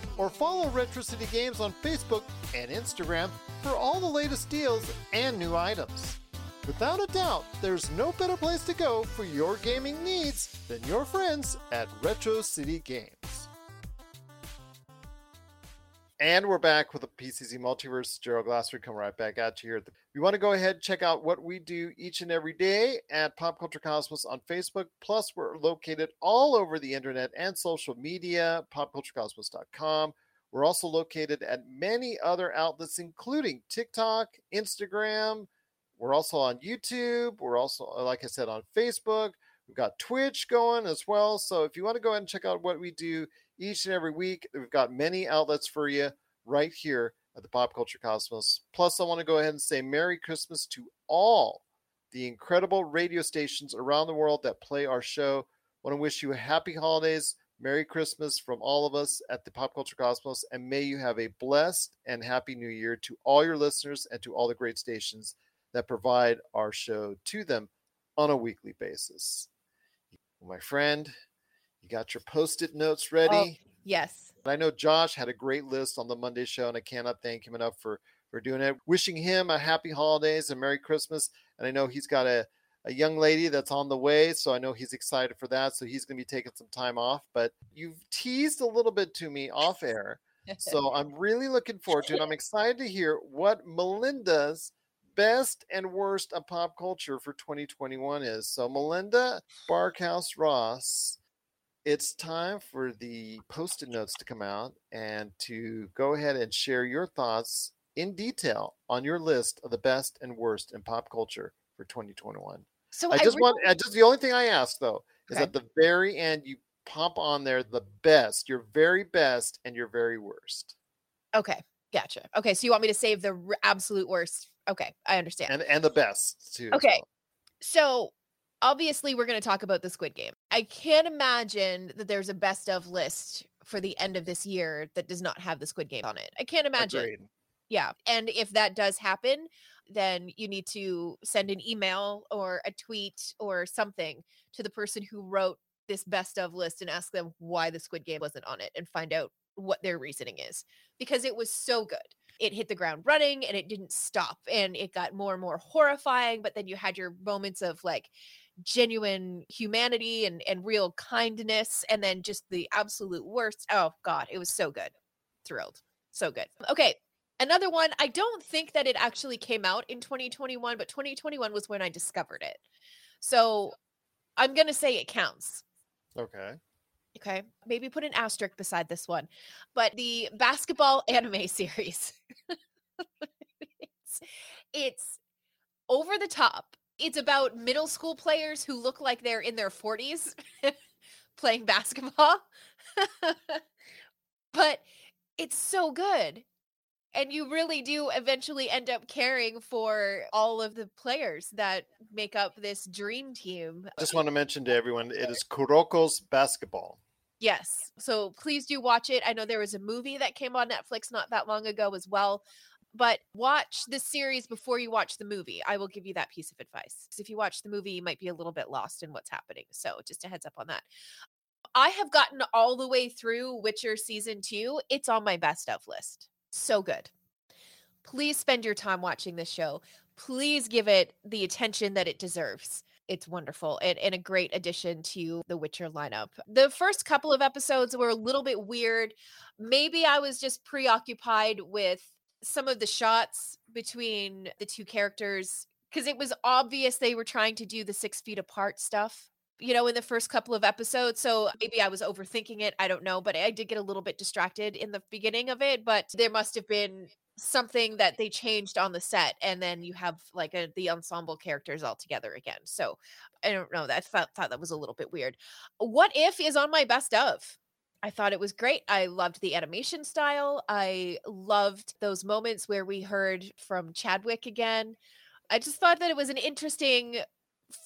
or follow Retro City Games on Facebook and Instagram for all the latest deals and new items. Without a doubt, there's no better place to go for your gaming needs than your friends at Retro City Games. And we're back with the PCC Multiverse. Gerald Glasser we come right back at you here. You want to go ahead and check out what we do each and every day at Pop Culture Cosmos on Facebook. Plus, we're located all over the internet and social media, popculturecosmos.com. We're also located at many other outlets, including TikTok, Instagram. We're also on YouTube. We're also, uh, like I said, on Facebook. We've got Twitch going as well. So if you want to go ahead and check out what we do each and every week, we've got many outlets for you right here at the Pop Culture Cosmos. Plus, I want to go ahead and say Merry Christmas to all the incredible radio stations around the world that play our show. I want to wish you a happy holidays, Merry Christmas from all of us at the Pop Culture Cosmos, and may you have a blessed and happy new year to all your listeners and to all the great stations that provide our show to them on a weekly basis. My friend, you got your post-it notes oh, ready? Oh, yes. I know Josh had a great list on the Monday show, and I cannot thank him enough for for doing it. Wishing him a happy holidays and Merry Christmas. And I know he's got a, a young lady that's on the way, so I know he's excited for that. So he's going to be taking some time off. But you've teased a little bit to me off air, so I'm really looking forward to it. I'm excited to hear what Melinda's best and worst of pop culture for 2021 is. So Melinda Barkhouse Ross it's time for the post-it notes to come out and to go ahead and share your thoughts in detail on your list of the best and worst in pop culture for 2021. So I I just want I just the only thing I ask though is Okay. at the very end you pop on there the best, your very best and your very worst. Okay, gotcha. Okay, so you want me to save the r- absolute worst? Okay, I understand. And and the best too. Okay. So obviously we're going to talk about the Squid Game. I can't imagine that there's a best of list for the end of this year that does not have the Squid Game on it. I can't imagine. Agreed. Yeah. And if that does happen, then you need to send an email or a tweet or something to the person who wrote this best of list and ask them why the Squid Game wasn't on it and find out what their reasoning is because it was so good. It hit the ground running and it didn't stop and it got more and more horrifying. But then you had your moments of like genuine humanity and, and real kindness and then just the absolute worst. Oh, God, it was so good. Thrilled. So good. Okay. Another one, I don't think that it actually came out in 2021, but 2021 was when I discovered it. So I'm going to say it counts. Okay. Okay. Maybe put an asterisk beside this one. But the basketball anime series. it's, it's over the top. It's about middle school players who look like they're in their 40s playing basketball. but it's so good. And you really do eventually end up caring for all of the players that make up this dream team. I Just want to mention to everyone it is Kuroko's basketball. Yes. So please do watch it. I know there was a movie that came on Netflix not that long ago as well. But watch the series before you watch the movie. I will give you that piece of advice. If you watch the movie, you might be a little bit lost in what's happening. So just a heads up on that. I have gotten all the way through Witcher season two. It's on my best of list. So good. Please spend your time watching this show. Please give it the attention that it deserves. It's wonderful and, and a great addition to the Witcher lineup. The first couple of episodes were a little bit weird. Maybe I was just preoccupied with some of the shots between the two characters because it was obvious they were trying to do the six feet apart stuff you know, in the first couple of episodes. So maybe I was overthinking it. I don't know. But I did get a little bit distracted in the beginning of it. But there must have been something that they changed on the set. And then you have like a, the ensemble characters all together again. So I don't know. I thought, thought that was a little bit weird. What If is on my best of. I thought it was great. I loved the animation style. I loved those moments where we heard from Chadwick again. I just thought that it was an interesting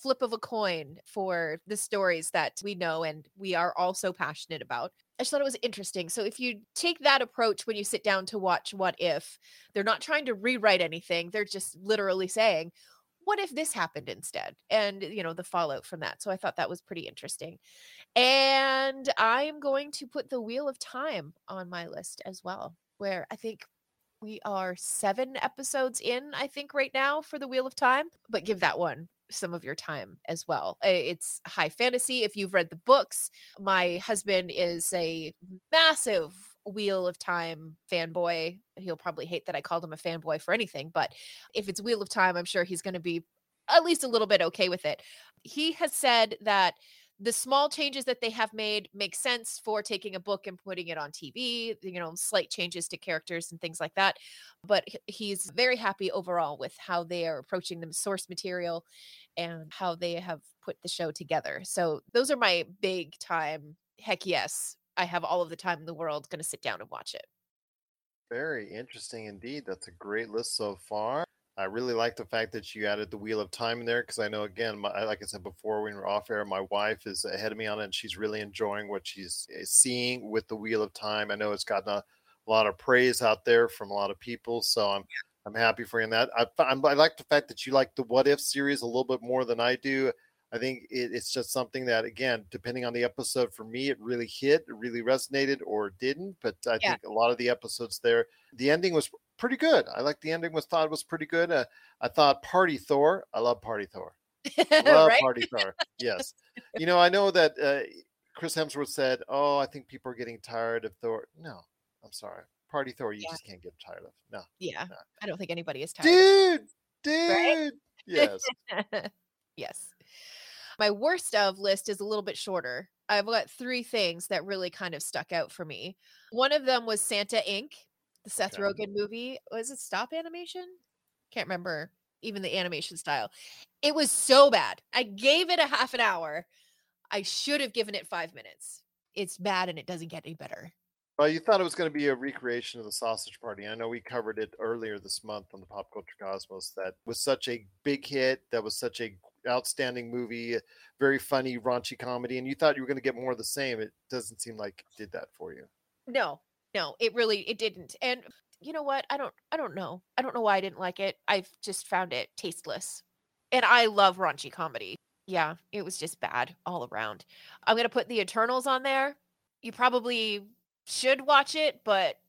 flip of a coin for the stories that we know and we are all so passionate about. I just thought it was interesting. So if you take that approach when you sit down to watch What If, they're not trying to rewrite anything. They're just literally saying, what if this happened instead? And you know, the fallout from that. So I thought that was pretty interesting. And I am going to put the Wheel of Time on my list as well, where I think we are seven episodes in, I think, right now for the Wheel of Time, but give that one some of your time as well. It's high fantasy. If you've read the books, my husband is a massive Wheel of Time fanboy. He'll probably hate that I called him a fanboy for anything, but if it's Wheel of Time, I'm sure he's going to be at least a little bit okay with it. He has said that the small changes that they have made make sense for taking a book and putting it on TV, you know, slight changes to characters and things like that. But he's very happy overall with how they are approaching the source material and how they have put the show together. So those are my big time. Heck yes, I have all of the time in the world going to sit down and watch it. Very interesting indeed. That's a great list so far. I really like the fact that you added the wheel of time in there because I know again, my, like I said before, when we are off air, my wife is ahead of me on it, and she's really enjoying what she's eh, seeing with the wheel of time. I know it's gotten a, a lot of praise out there from a lot of people, so I'm I'm happy for you in that. I, I'm, I like the fact that you like the What If series a little bit more than I do. I think it, it's just something that, again, depending on the episode, for me, it really hit, it really resonated, or didn't. But I yeah. think a lot of the episodes there, the ending was pretty good. I like the ending was thought was pretty good. Uh, I thought Party Thor. I love Party Thor. love right? Party Thor. Yes. you know, I know that uh, Chris Hemsworth said, "Oh, I think people are getting tired of Thor." No, I'm sorry. Party Thor, you yeah. just can't get tired of. No. Yeah, no. I don't think anybody is tired. Dude, dude. Right? Yes. yes. My worst of list is a little bit shorter. I've got three things that really kind of stuck out for me. One of them was Santa Inc the Seth okay. Rogen movie. Was it stop animation? Can't remember even the animation style. It was so bad. I gave it a half an hour. I should have given it five minutes. It's bad and it doesn't get any better. Well, you thought it was going to be a recreation of the Sausage Party. I know we covered it earlier this month on the Pop Culture Cosmos. That was such a big hit. That was such a outstanding movie, very funny, raunchy comedy, and you thought you were going to get more of the same. It doesn't seem like it did that for you. No, no it really it didn't and you know what i don't i don't know i don't know why i didn't like it i've just found it tasteless and i love raunchy comedy yeah it was just bad all around i'm gonna put the eternals on there you probably should watch it but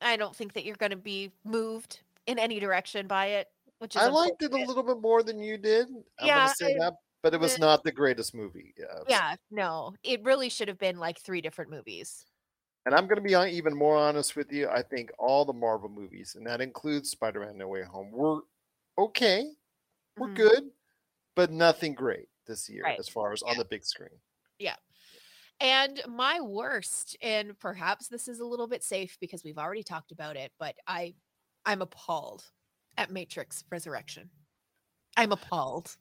i don't think that you're gonna be moved in any direction by it which i liked it a little bit more than you did I'm yeah I, that, but it was not the greatest movie yeah, yeah no it really should have been like three different movies and I'm going to be even more honest with you. I think all the Marvel movies, and that includes Spider Man No Way Home, were okay. We're mm-hmm. good, but nothing great this year right. as far as yeah. on the big screen. Yeah. And my worst, and perhaps this is a little bit safe because we've already talked about it, but I I'm appalled at Matrix Resurrection. I'm appalled.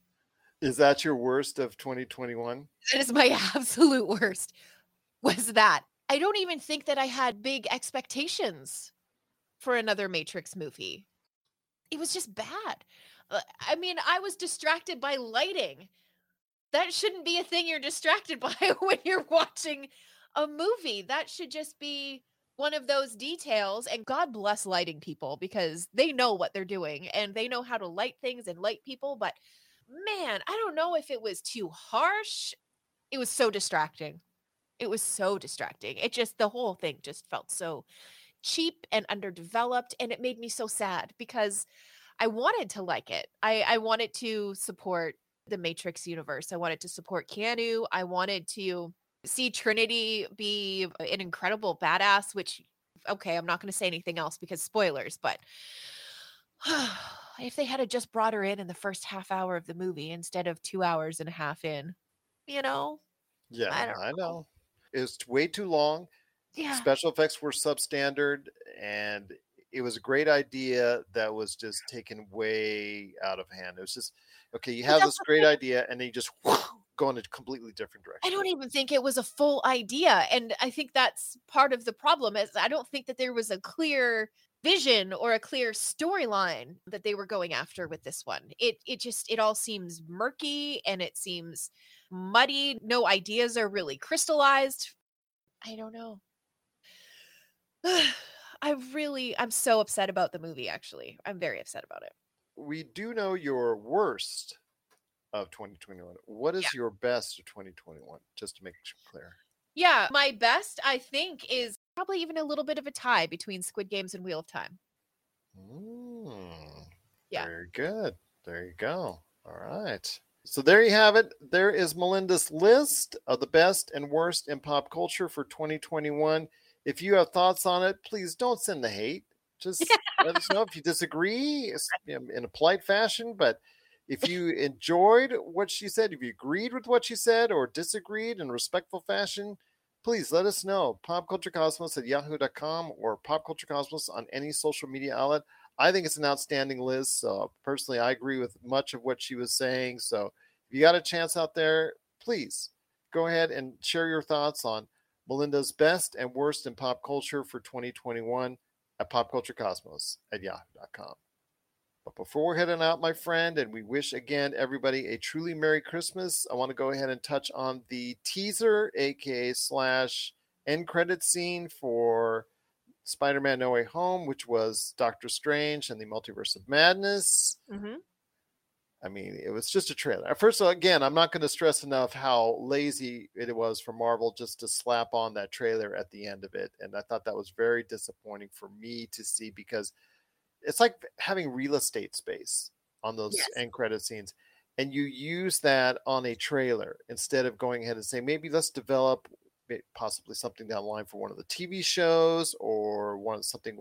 Is that your worst of 2021? That is my absolute worst. Was that I don't even think that I had big expectations for another Matrix movie. It was just bad. Uh, I mean, I was distracted by lighting. That shouldn't be a thing you're distracted by when you're watching a movie. That should just be one of those details. And God bless lighting people because they know what they're doing and they know how to light things and light people. But man, I don't know if it was too harsh. It was so distracting It was so distracting. It just the whole thing just felt so cheap and underdeveloped and it made me so sad because I wanted to like it. I I wanted to support the Matrix universe. I wanted to support Keanu. I wanted to see Trinity be an incredible badass which okay, I'm not going to say anything else because spoilers, but if they had just brought her in in the first half hour of the movie instead of 2 hours and a half in, you know, Yeah, I I, know. It was way too long. Yeah. Special effects were substandard, and it was a great idea that was just taken way out of hand. It was just okay. You have this great idea, and then you just go in a completely different direction. I don't even think it was a full idea. And I think that's part of the problem is I don't think that there was a clear vision or a clear storyline that they were going after with this one. It it just it all seems murky and it seems muddy. No ideas are really crystallized. I don't know. I really I'm so upset about the movie actually. I'm very upset about it. We do know your worst of 2021. What is your best of 2021? Just to make it clear. Yeah, my best I think is probably even a little bit of a tie between Squid Games and Wheel of Time. Mm, Yeah. Very good. There you go. All right. So there you have it. There is Melinda's list of the best and worst in pop culture for 2021. If you have thoughts on it, please don't send the hate. Just let us know if you disagree in a polite fashion. But if you enjoyed what she said, if you agreed with what she said or disagreed in respectful fashion, please let us know. Popculturecosmos at yahoo.com or popculturecosmos on any social media outlet. I think it's an outstanding list. So personally, I agree with much of what she was saying. So if you got a chance out there, please go ahead and share your thoughts on Melinda's best and worst in pop culture for 2021 at popculturecosmos at yahoo.com. But before we're heading out, my friend, and we wish again everybody a truly Merry Christmas, I want to go ahead and touch on the teaser, aka slash end credit scene for Spider Man No Way Home, which was Doctor Strange and the Multiverse of Madness. Mm-hmm. I mean, it was just a trailer. First of all, again, I'm not going to stress enough how lazy it was for Marvel just to slap on that trailer at the end of it. And I thought that was very disappointing for me to see because it's like having real estate space on those Yes. end credit scenes. And you use that on a trailer instead of going ahead and saying, maybe let's develop possibly something down the line for one of the TV shows or one something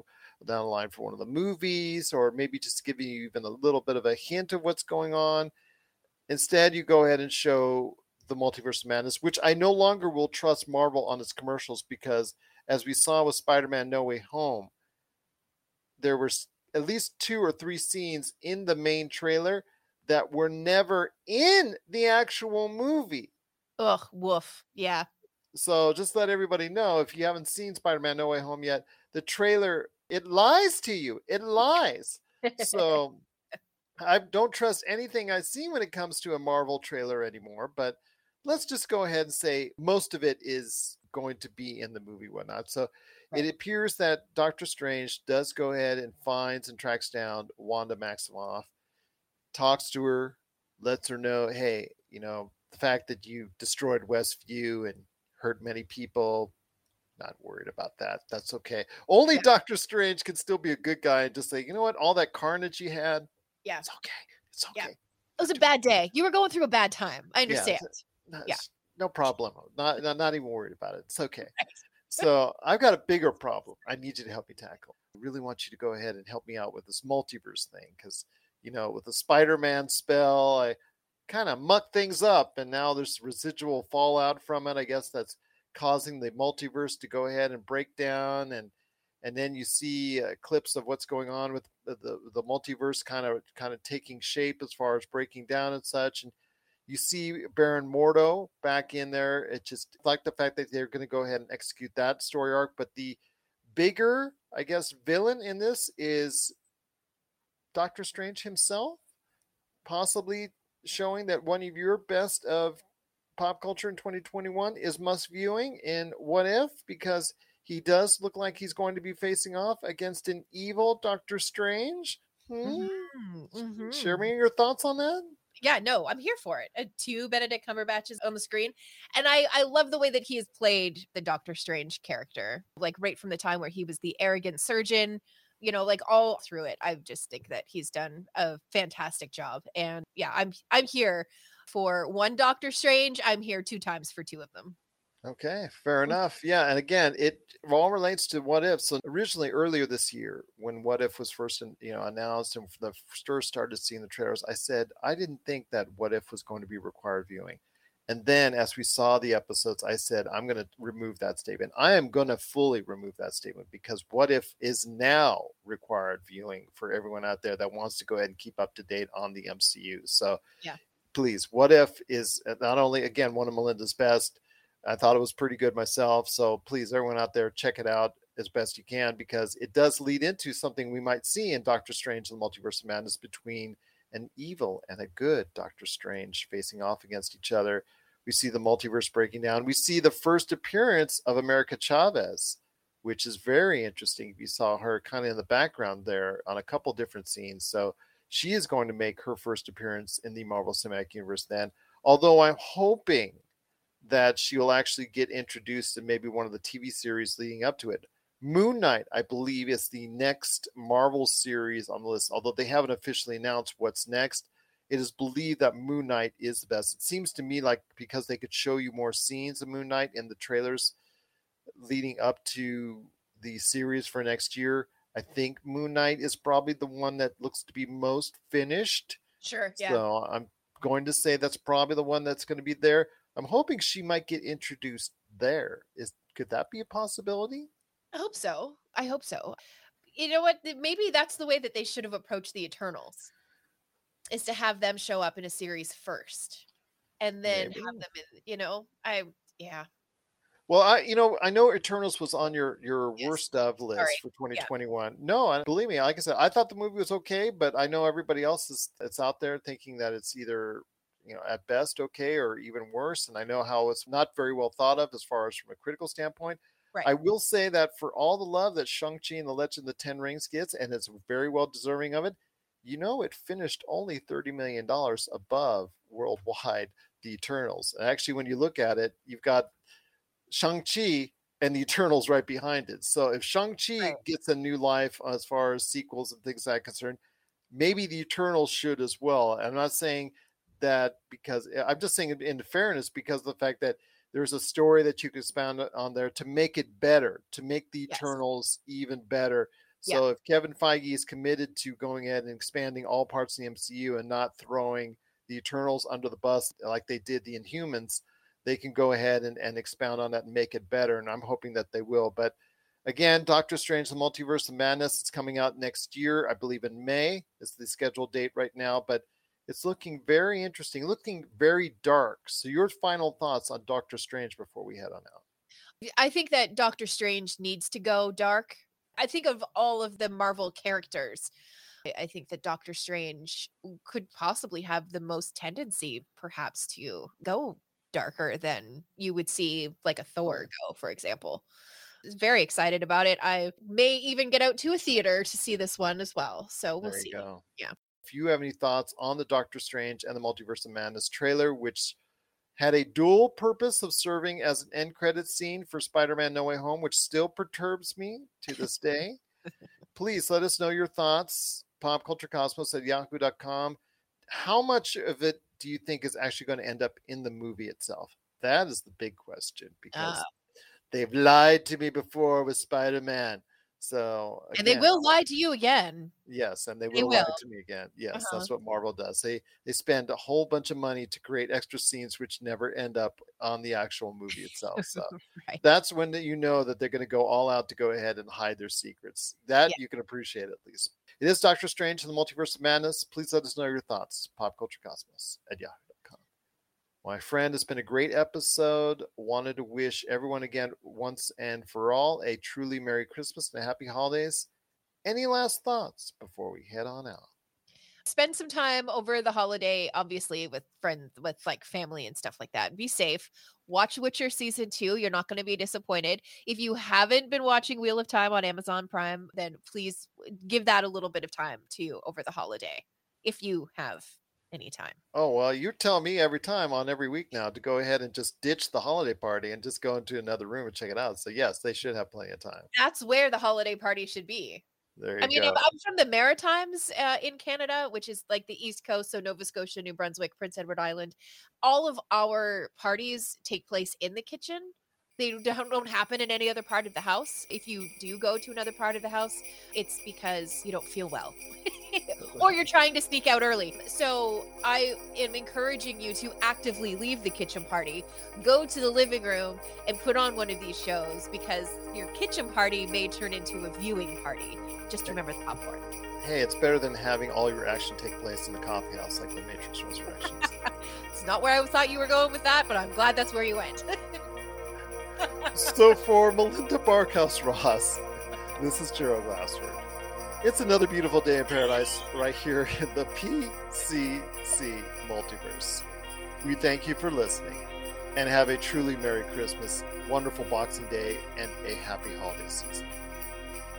down the line for one of the movies, or maybe just giving you even a little bit of a hint of what's going on. Instead, you go ahead and show the multiverse of madness, which I no longer will trust Marvel on its commercials because, as we saw with Spider-Man: No Way Home, there were s- at least two or three scenes in the main trailer that were never in the actual movie. Ugh, woof. Yeah. So just let everybody know if you haven't seen Spider-Man No Way Home yet, the trailer it lies to you. It lies. So I don't trust anything I see when it comes to a Marvel trailer anymore, but let's just go ahead and say most of it is going to be in the movie whatnot. So it appears that Doctor Strange does go ahead and finds and tracks down Wanda Maximoff, talks to her, lets her know, hey, you know, the fact that you destroyed Westview and hurt many people, not worried about that. That's okay. Only Doctor Strange can still be a good guy and just say, you know what, all that carnage you had, Yeah. it's okay. It's okay. Yeah. It was a bad day. You were going through a bad time. I Yeah, understand. No, Yeah. no problem. Not, not not even worried about it. It's okay. So I've got a bigger problem. I need you to help me tackle. I really want you to go ahead and help me out with this multiverse thing because you know with the Spider-Man spell, I kind of mucked things up, and now there's residual fallout from it. I guess that's causing the multiverse to go ahead and break down and and then you see uh, clips of what's going on with the, the, the multiverse kind of kind of taking shape as far as breaking down and such and you see Baron Mordo back in there. It just like the fact that they're going to go ahead and execute that story arc. But the bigger, I guess, villain in this is Doctor Strange himself, possibly showing that one of your best of pop culture in 2021 is must viewing in What If because he does look like he's going to be facing off against an evil Doctor Strange. Hmm? Mm-hmm. Share me your thoughts on that. Yeah, no, I'm here for it. Uh, two Benedict Cumberbatches on the screen, and I I love the way that he has played the Doctor Strange character, like right from the time where he was the arrogant surgeon. You know, like all through it, I just think that he's done a fantastic job. And yeah, I'm I'm here for one Doctor Strange. I'm here two times for two of them. Okay, fair hmm. enough. Yeah, and again, it all relates to what if. So originally, earlier this year, when What If was first, you know, announced and the first started seeing the trailers, I said I didn't think that What If was going to be required viewing. And then, as we saw the episodes, I said I'm going to remove that statement. I am going to fully remove that statement because What If is now required viewing for everyone out there that wants to go ahead and keep up to date on the MCU. So, yeah, please, What If is uh, not only again one of Melinda's best I thought it was pretty good myself. So please, everyone out there, check it out as best you can because it does lead into something we might see in Doctor Strange and the Multiverse of Madness between an evil and a good Doctor Strange facing off against each other. We see the multiverse breaking down. We see the first appearance of America Chavez, which is very interesting. You saw her kind of in the background there on a couple different scenes. So she is going to make her first appearance in the Marvel Cinematic Universe then. Although I'm hoping that she will actually get introduced in maybe one of the TV series leading up to it. Moon Knight, I believe, is the next Marvel series on the list. Although they haven't officially announced what's next, it is believed that Moon Knight is the best. It seems to me like because they could show you more scenes of Moon Knight in the trailers leading up to the series for next year. I think Moon Knight is probably the one that looks to be most finished. Sure. Yeah. So I'm going to say that's probably the one that's going to be there. I'm hoping she might get introduced there. Is could that be a possibility? I hope so. I hope so. You know what? Maybe that's the way that they should have approached the Eternals. Is to have them show up in a series first, and then Maybe. have them in. You know, I yeah. Well, I you know I know Eternals was on your your yes. worst of list Sorry. for 2021. Yeah. No, believe me, like I said, I thought the movie was okay, but I know everybody else is it's out there thinking that it's either you know at best okay or even worse. And I know how it's not very well thought of as far as from a critical standpoint. Right. I will say that for all the love that Shang-Chi and the Legend of the Ten Rings gets, and it's very well deserving of it, you know it finished only $30 million above worldwide the Eternals. And actually, when you look at it, you've got Shang-Chi and the Eternals right behind it. So if Shang-Chi right. gets a new life as far as sequels and things that concerned, maybe the Eternals should as well. I'm not saying – that because eh, I'm just saying in fairness because of the fact that there's a story that you can expound on there to make it better, to make the yes. Eternals even better. So yeah. if Kevin Feige is committed to going ahead and expanding all parts of the MCU and not throwing the Eternals under the bus like they did the Inhumans, they can go ahead and, and expound on that and make it better. And I'm hoping that they will. But again, Doctor Strange, the Multiverse of Madness, it's coming out next year. I believe in May is the scheduled date right now. But it's looking very interesting, looking very dark. So, your final thoughts on Doctor Strange before we head on out? I think that Doctor Strange needs to go dark. I think of all of the Marvel characters. I think that Doctor Strange could possibly have the most tendency, perhaps, to go darker than you would see like a Thor go, for example. Very excited about it. I may even get out to a theater to see this one as well. So we'll there see. Go. Yeah if you have any thoughts on the Doctor Strange and the Multiverse of Madness trailer, which had a dual purpose of serving as an end credit scene for Spider-Man No Way Home, which still perturbs me to this day. Please let us know your thoughts. Popculturecosmos at yahoo.com. How much of it do you think is actually going to end up in the movie itself? That is the big question because uh, they've lied to me before with Spider-Man. So again, and they will lie to you again. Yes, and they will, they will. lie to me again. Yes, uh-huh. that's what Marvel does. They they spend a whole bunch of money to create extra scenes which never end up on the actual movie itself. So right. that's when you know that they're going to go all out to go ahead and hide their secrets. That yeah. you can appreciate at least. It is Doctor Strange and the Multiverse of Madness. Please let us know your thoughts. Pop Culture Cosmos at Yahoo. My friend, it's been a great episode. Wanted to wish everyone again, once and for all, a truly Merry Christmas and a Happy Holidays. Any last thoughts before we head on out? Spend some time over the holiday, obviously, with friends, with like family and stuff like that. Be safe. Watch Witcher season two. You're not going to be disappointed. If you haven't been watching Wheel of Time on Amazon Prime, then please uh, give that a little bit of time too over the holiday if you have anytime. Oh well, you tell me every time on every week now to go ahead and just ditch the holiday party and just go into another room and check it out. So yes, they should have plenty of time. That's where the holiday party should be. There you I mean, go. I'm from the Maritimes uh, in Canada, which is like the East Coast, so Nova Scotia, New Brunswick, Prince Edward Island, all of our parties take place in the kitchen. They don't, don't happen in any other part of the house. If you do go to another part of the house, it's because you don't feel well or you're trying to sneak out early. So I am encouraging you to actively leave the kitchen party, go to the living room, and put on one of these shows because your kitchen party may turn into a viewing party. Just remember the popcorn. Hey, it's better than having all your action take place in the coffee house like the Matrix Resurrections. It's not where I thought you were going with that, but I'm glad that's where you went. so for Melinda Barkhouse Ross, this is Gerald Glassford. It's another beautiful day in paradise right here in the PCC multiverse. We thank you for listening and have a truly Merry Christmas, wonderful Boxing Day, and a happy holiday season.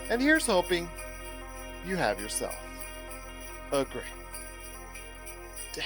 And here's hoping you have yourself a great day.